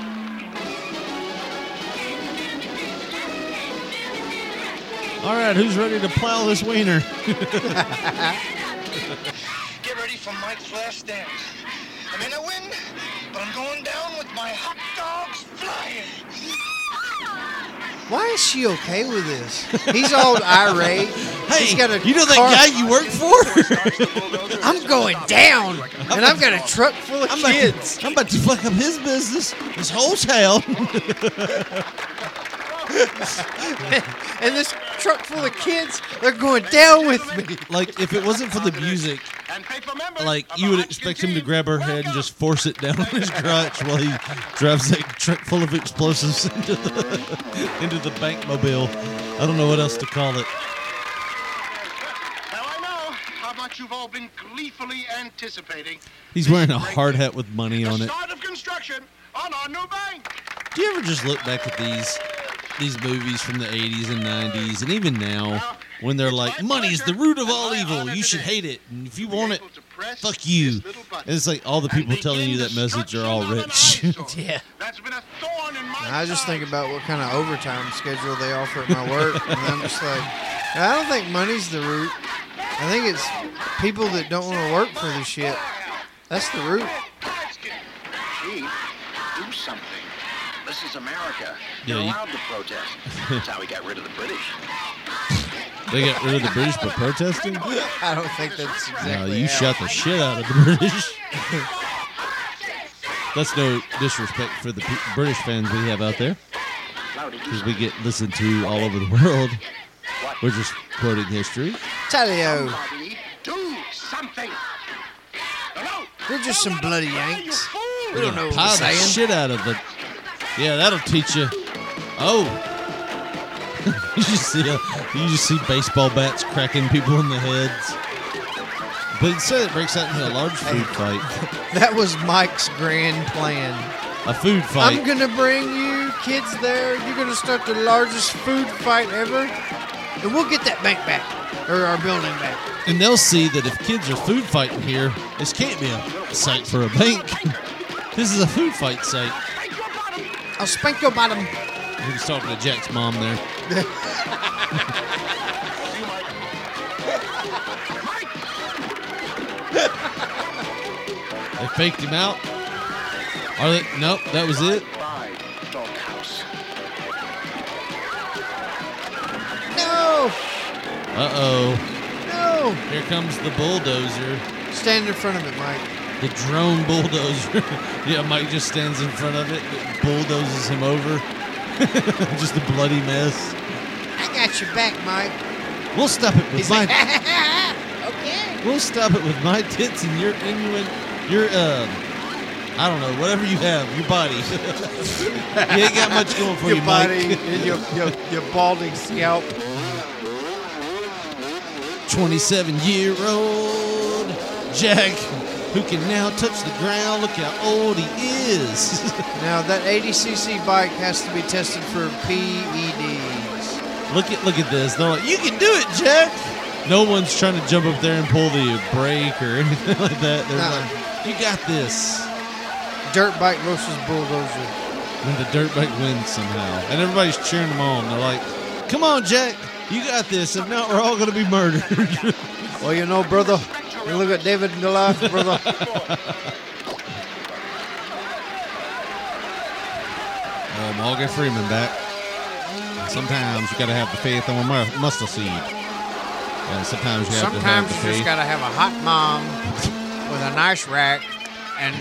All right, who's ready to plow this wiener? Get ready for Mike's last dance. I may not win, but I'm going down with my hot dogs flying. Why is she okay with this? He's all irate. Hey, He's got a you know that car- guy you work for? I'm going down, and I've got a truck full of I'm about, kids. to, I'm about to fuck up his business, his whole town. and this truck full of kids, they're going down with me. like, if it wasn't for the music, like, you would expect him to grab her head and just force it down on his crotch while he drives that truck full of explosives into the, into the bank mobile. I don't know what else to call it. Now I know how much you've all been gleefully anticipating He's wearing a hard hat with money on it. start of construction on our new bank. Do you ever just look back at these these movies from the 80s and 90s and even now when they're like money's the root of all evil. you should hate it. And if you want it fuck you. and it's like all the people telling you that message are all rich. yeah. That's been a thorn in my I just think about what kind of overtime schedule they offer at my work, and I'm just like, I don't think money's the root. I think it's people that don't want to work for the shit. That's the root. Do something. This is America. Yeah, You're you- allowed to protest. That's how we got rid of the British. they got rid of the british for protesting I don't think that's exactly. no you shut the shit out of the british that's no disrespect for the P- british fans we have out there because we get listened to all over the world we're just quoting history Tell you, do something. We're just some bloody yanks. We We're don't know gonna what pile we're the saying. shit out of the. Yeah, that'll teach you. Oh, you just see a, you just see baseball bats cracking people in the heads. But instead, it breaks out into a large food fight. That was Mike's grand plan. A food fight. I'm gonna bring you kids there. You're gonna start the largest food fight ever, and we'll get that bank back or our building back. And they'll see that if kids are food fighting here, this can't be a site for a bank. this is a food fight site. I'll spank your bottom. He was talking to Jack's mom there. They faked him out. Are they? Nope, that was it. No! Uh oh. No! Here comes the bulldozer. Stand in front of it, Mike. The drone bulldozer. yeah, Mike just stands in front of it, bulldozes him over. just a bloody mess. I got your back, Mike. We'll stop it with He's my. like, okay. We'll stop it with my tits and your innuend, your uh, I don't know, whatever you have, your body. you ain't got much going for your you, body Mike. and your, your, your balding scalp. 27 year old Jack, who can now touch the ground. Look how old he is. Now that 80cc bike has to be tested for PEDs. look at look at this. They're like, you can do it, Jack. No one's trying to jump up there and pull the brake or anything like that. They're like, you got this. Dirt bike versus bulldozer. And the dirt bike wins somehow. And everybody's cheering them on. They're like, come on, Jack. You got this. If not, we're all going to be murdered. Well, you know, brother, you look at David and Goliath, brother. Oh, Morgan Freeman back. Sometimes you got to have the faith on a mustard seed. And sometimes you have Sometimes to have the just gotta have a hot mom with a nice rack and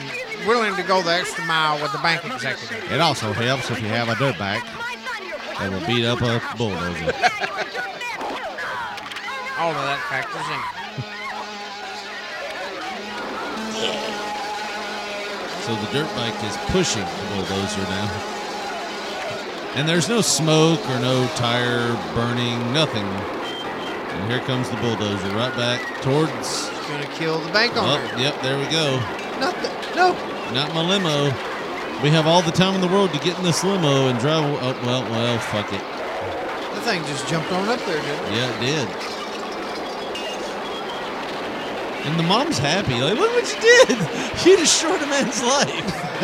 willing to go the extra mile with the bank executive. It also helps if you have a dirt bike that will beat up a bulldozer. All of that factors in. So the dirt bike is pushing the bulldozer now. And there's no smoke or no tire burning, nothing. And here comes the bulldozer right back towards. Gonna kill the bank owner. Oh, yep, there we go. Not the, no. Not my limo. We have all the time in the world to get in this limo and drive. Oh, well, well, fuck it. The thing just jumped on up there, didn't it? Yeah, it did. And the mom's happy. Like, look what you did. You destroyed a man's life.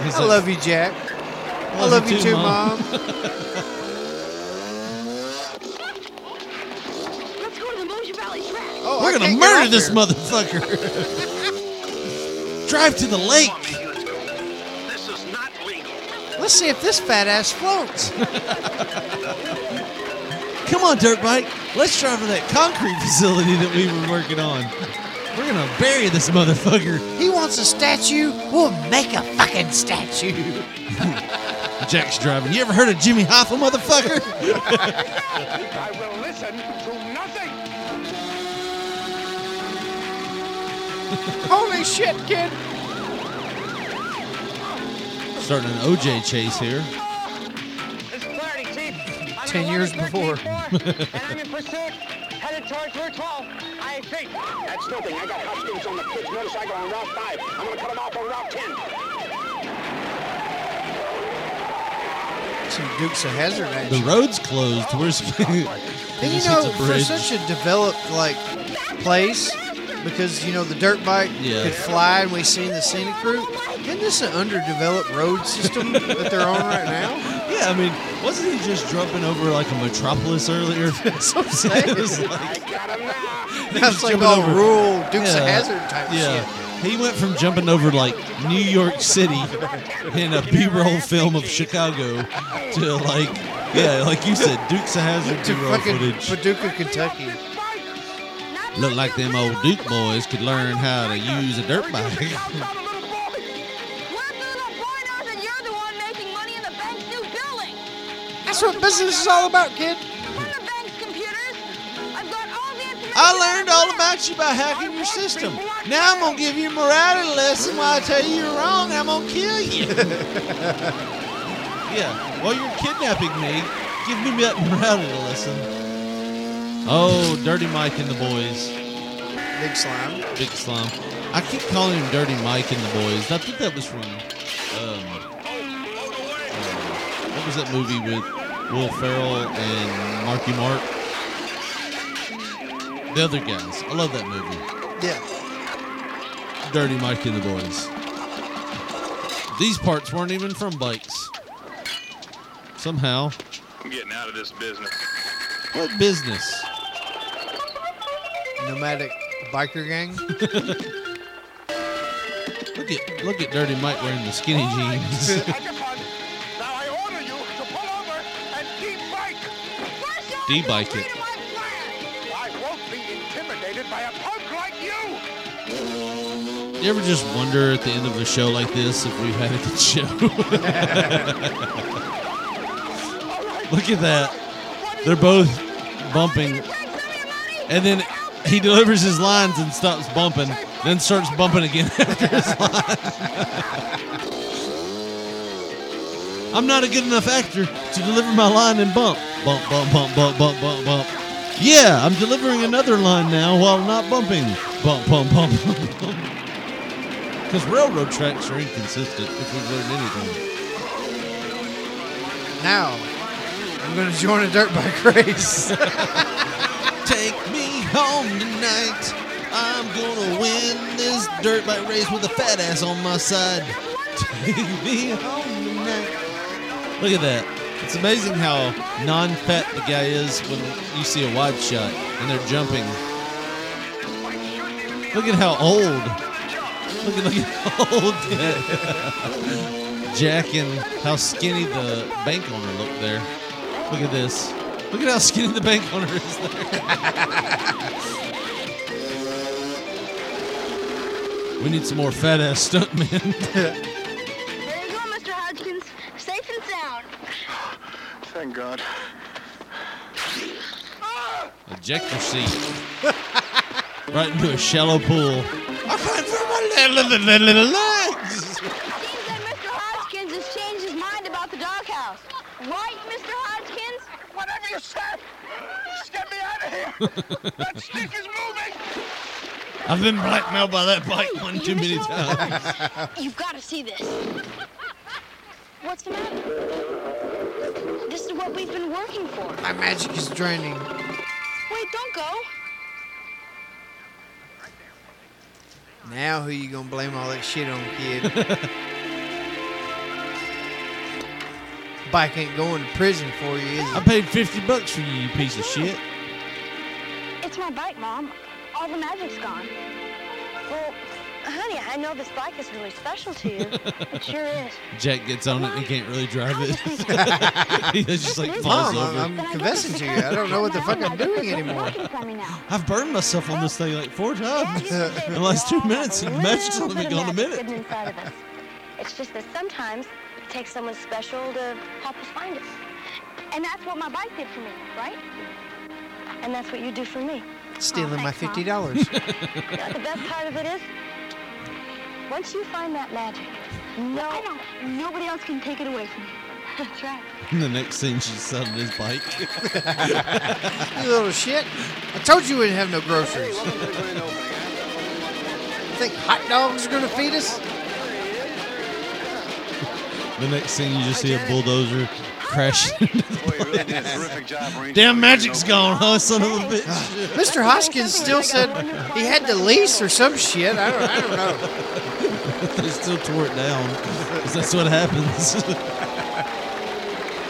I like, love you, Jack. I love you too, Mom. Let's go to the Mosher Valley track. Oh, We're I gonna murder this there. motherfucker. Drive to the lake. This is not legal. Let's see if this fat ass floats. Come on, dirt bike. Let's drive to that concrete facility that we were working on. We're gonna bury this motherfucker. He wants a statue. We'll make a fucking statue. Jack's driving. You ever heard of Jimmy Hoffa, motherfucker? I will listen to nothing. Holy shit, kid. Starting an OJ chase here. 10 years before. and I'm in pursuit, headed towards Route 12. I think. That's nothing. I got Hodgkins on the kid's motorcycle on Route 5. I'm going to cut him off on Route 10. Some Dukes of Hazzard. The road's closed. Where's? Oh, and you know, for such a developed like place, because you know the dirt bike Yeah. could fly, and we seen the scenic route. Isn't this an underdeveloped road system that they're on right now? Yeah, I mean, wasn't he just jumping over like a metropolis earlier? That's what I'm saying. It was like- I got him now. That's like all over- rural Dukes of Hazzard type Yeah. shit. He went from jumping over like New York City in a B-roll film of Chicago to like, yeah, like you said, Dukes of Hazzard To B-roll fucking footage. Paducah, Kentucky. Looked like them old Duke boys could learn how to use a dirt bike. What if the little boy knows that you're the one making money in the bank's new building? That's what business is all about, kid. Run the bank's computers. I've got all the information. I learned all about you by hacking your system. Now I'm gonna give you a morality lesson while I tell you you're wrong. I'm gonna kill you. yeah, while you're kidnapping me, give me that morality lesson. Oh, Dirty Mike and the boys. Big slime. Big Slum. I keep calling him Dirty Mike and the boys. I think that was from. Um, uh, what was that movie with Will Ferrell and Marky Mark? The other guys. I love that movie. Yeah. Dirty Mike and the boys. These parts weren't even from bikes. Somehow. I'm getting out of this business. What business? Nomadic biker gang. Look Look at look at Dirty Mike wearing the skinny oh, jeans. Now I order you to pull over and de-bike. D-bike it. I won't be intimidated by a punk like you. You ever just wonder at the end of a show like this if we've had a good show? Look at that. They're both bumping. And then he delivers his lines and stops bumping, then starts bumping again after his lines. I'm not a good enough actor to deliver my line and bump. Bump, bump, bump, bump, bump, bump, bump. Yeah, I'm delivering another line now while not bumping. Bump, bump, bump, bump, bump. Because railroad tracks are inconsistent if we've learned anything. Now, I'm going to join a dirt bike race. Take me home tonight. I'm gonna win this dirt bike race with a fat ass on my side. Take me home tonight. Look at that. It's amazing how non-fat the guy is when you see a wide shot and they're jumping. Look at how old. Look at look at how old Jack and how skinny the bank owner looked there. Look at this. Look at how skinny the bank owner is there. we need some more fat ass stuntmen. There you go, Mr. Hodgkins. Safe and sound. Thank God. Ejector seat. right into a shallow pool. I can't feel my little, little, little legs. Whatever you say. Just get me out of here. that stick is moving. I've been blackmailed by that bike one too many times. You've got to see this. What's the matter? This is what we've been working for. My magic is draining. Wait, don't go. Now who you gonna blame all that shit on, kid? Bike ain't going to prison for you, is I paid 50 bucks for you, you piece of shit. It's my bike, Mom. All the magic's gone. Well, honey, I know this bike is really special to you. It sure is. Jack gets on it and can't really drive it. he just like Mom, falls over. I'm, I'm confessing to you. I don't know what the fuck I'm doing anymore. I've burned myself on this thing like four times in the last two minutes, and Magic's only been gone a minute. hidden inside of us. It's just that sometimes it takes someone special to help us find it. And that's what my bike did for me, right? And that's what you do for me. Stealing oh, my thanks, Mom. fifty dollars. You know, the best part of it is, once you find that magic, no, I know. Nobody else can take it away from you. That's right. The next scene, she's selling his bike. you little shit. I told you we didn't have no groceries. You think hot dogs are gonna feed us? The next scene, you just see a bulldozer crash. Boy, you really did a terrific job, Ranger. Damn magic's gone, huh, son of a bitch? Mr. Hodgkins still said he had the lease or some shit. I don't, I don't know. they still tore it down. 'cause that's what happens.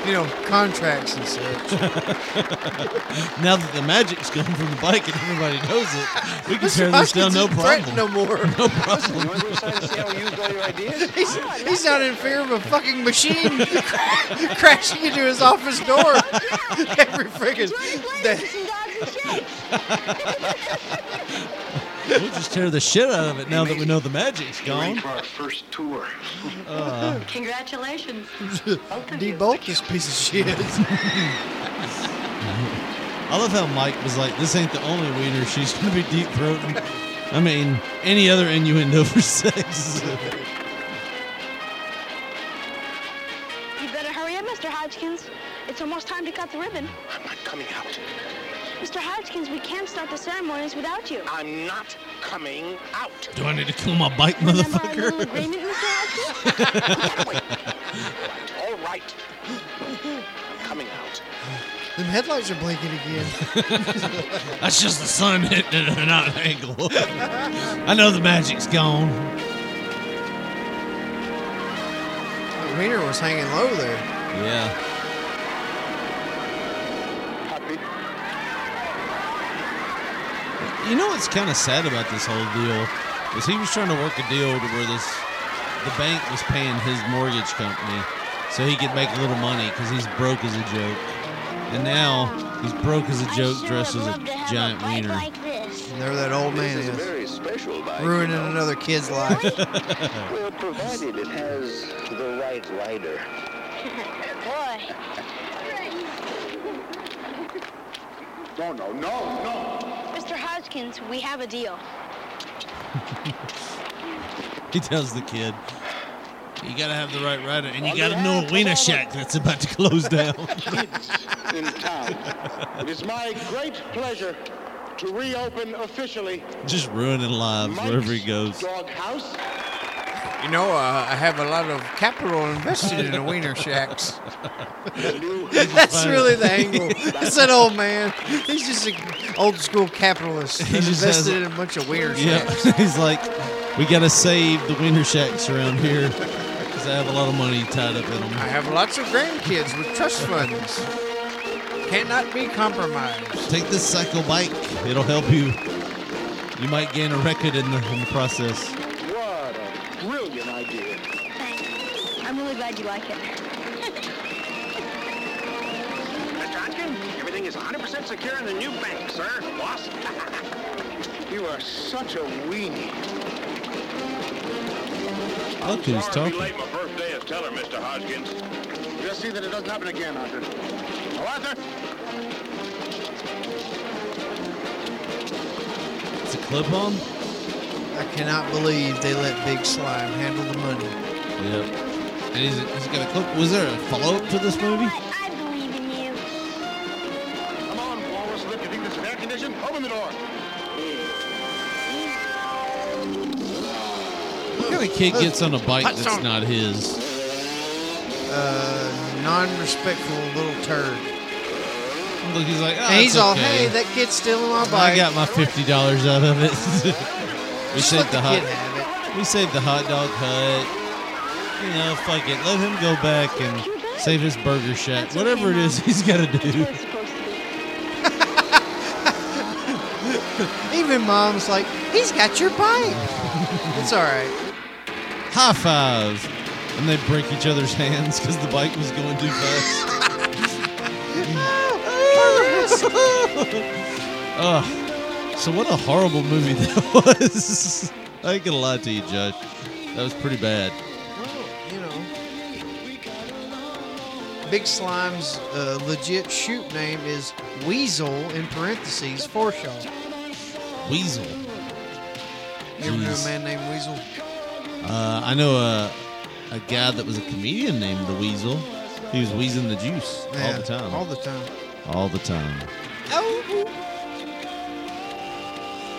You know, contracts and such. now that the magic's gone from the bike and everybody knows it, we can Mr. tear this down Hodgkins no isn't threatened problem. no more. No problem. He's, he's not in fear of a fucking machine crashing into his office door every friggin' day. We'll just tear the shit out of it now that we know the magic's gone. For our first tour. Uh, Congratulations. Debolt this piece of shit. I love how Mike was like, "This ain't the only wiener she's gonna be deep throating." I mean, any other innuendo for sex. You better hurry up, Mr. Hodgkins. It's almost time to cut the ribbon. I'm not coming out. Mr. Hodgkins, we can't start the ceremonies without you. I'm not coming out. Do I need to kill my bike, Remember our motherfucker? little agreement, Mr. Hodgkins? All right. I'm coming out. Them headlights are blinking again. That's just the sun hitting it at an angle. I know the magic's gone. The wiener was hanging low there. Yeah. You know what's kind of sad about this whole deal is he was trying to work a deal to where this the bank was paying his mortgage company so he could make a little money because he's broke as a joke. And now he's broke as a joke, dressed as a giant wiener. And there that old man This is is. very special bike. Ruining another kid's life. Well, provided it has the right rider. Boy. No, no, no, no. Mr. Hodgkins, we have a deal. He tells the kid, "You gotta have the right rider, and you gotta know a wiener shack that's about to close down." Kids in town. It is my great pleasure to reopen officially Just ruining lives wherever he goes. Dog House. You know, uh, I have a lot of capital invested in the wiener shacks. That's really the angle. It's that old man. He's just an old school capitalist. He He's just invested has- in a bunch of wiener Shacks. Yeah, he's like, we gotta save the wiener shacks around here because I have a lot of money tied up in them. I have lots of grandkids with trust funds. Cannot be compromised. Take this cycle bike; it'll help you. You might gain a record in the in the process. What a idea. Thanks. I'm really glad you like it. Mr. Hodgkin, everything is 100% secure in the new bank, sir. Boss. You are such a weenie. Look who's Sorry to be talking. late my birthday as teller, Mr. Hodgkins. Just see that it doesn't happen again, Arthur. Oh, Arthur! It's a clip on. I cannot believe they let Big Slime handle the money. Yep. And he's, he's got a clip. Was there a follow up to this movie? I believe in you. Come on, Walrus Lip. You think this is air conditioned? Open the door. What kind of kid gets on a bike Hot that's song. not his? Uh, non-respectful little turd. Look, he's like, oh, and he's it's all, okay. hey, that kid's stealing my bike. I got my fifty dollars out of it. we Just saved let the the hot. kid We saved the hot dog hut. You know, fuck it. Let him go back and save his burger shack. Whatever it is, he's got to do. Even mom's like, he's got your bike. it's all right. High five. And they break each other's hands because the bike was going too fast. Oh, Ugh. So what a horrible movie that was. I ain't gonna lie to you, Josh. That was pretty bad. you know. Big Slime's uh, legit shoot name is Weasel in parentheses Forshaw. Weasel. You ever knew a man named Weasel? Uh, I know a, a guy that was a comedian named the Weasel. He was wheezing the juice all the time. All the time. All the time.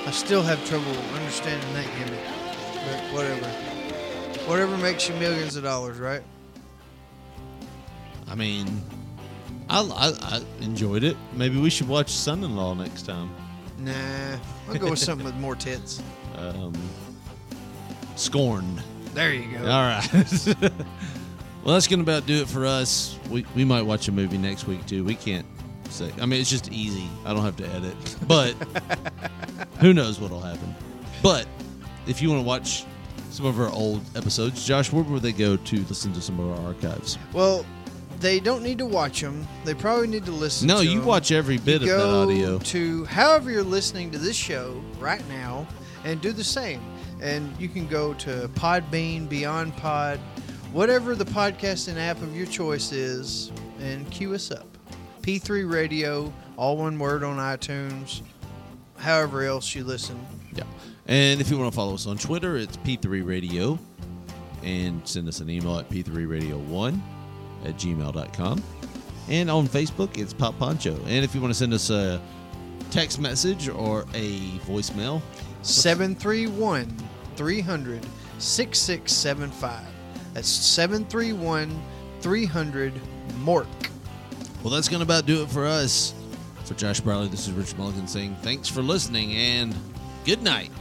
I still have trouble understanding that gimmick, but whatever. Whatever makes you millions of dollars, right? I mean, I, I, I enjoyed it. Maybe we should watch Son-in-Law next time. Nah, I'll go with something with more tits. Um, Scorn. There you go. All right. well, that's gonna about do it for us. We we might watch a movie next week too. We can't say. I mean, it's just easy. I don't have to edit. But who knows what'll happen? But if you want to watch some of our old episodes, Josh, where would they go to listen to some of our archives? Well, they don't need to watch them. They probably need to listen. No, to you 'em. watch every bit You of that audio. To however you're listening to this show right now, and do the same. And you can go to Podbean, Beyond Pod, whatever the podcasting app of your choice is, and queue us up. P3 Radio, all one word on iTunes. However else you listen. Yeah. And if you want to follow us on Twitter, it's P3 Radio. And send us an email at P3Radio1 at gmail.com. And on Facebook, it's Pop Poncho. And if you want to send us a text message or a voicemail, 731 300 6675. That's 731 300 MORK. Well, that's going to about do it for us. For Josh Briley, this is Rich Mulligan saying thanks for listening and good night.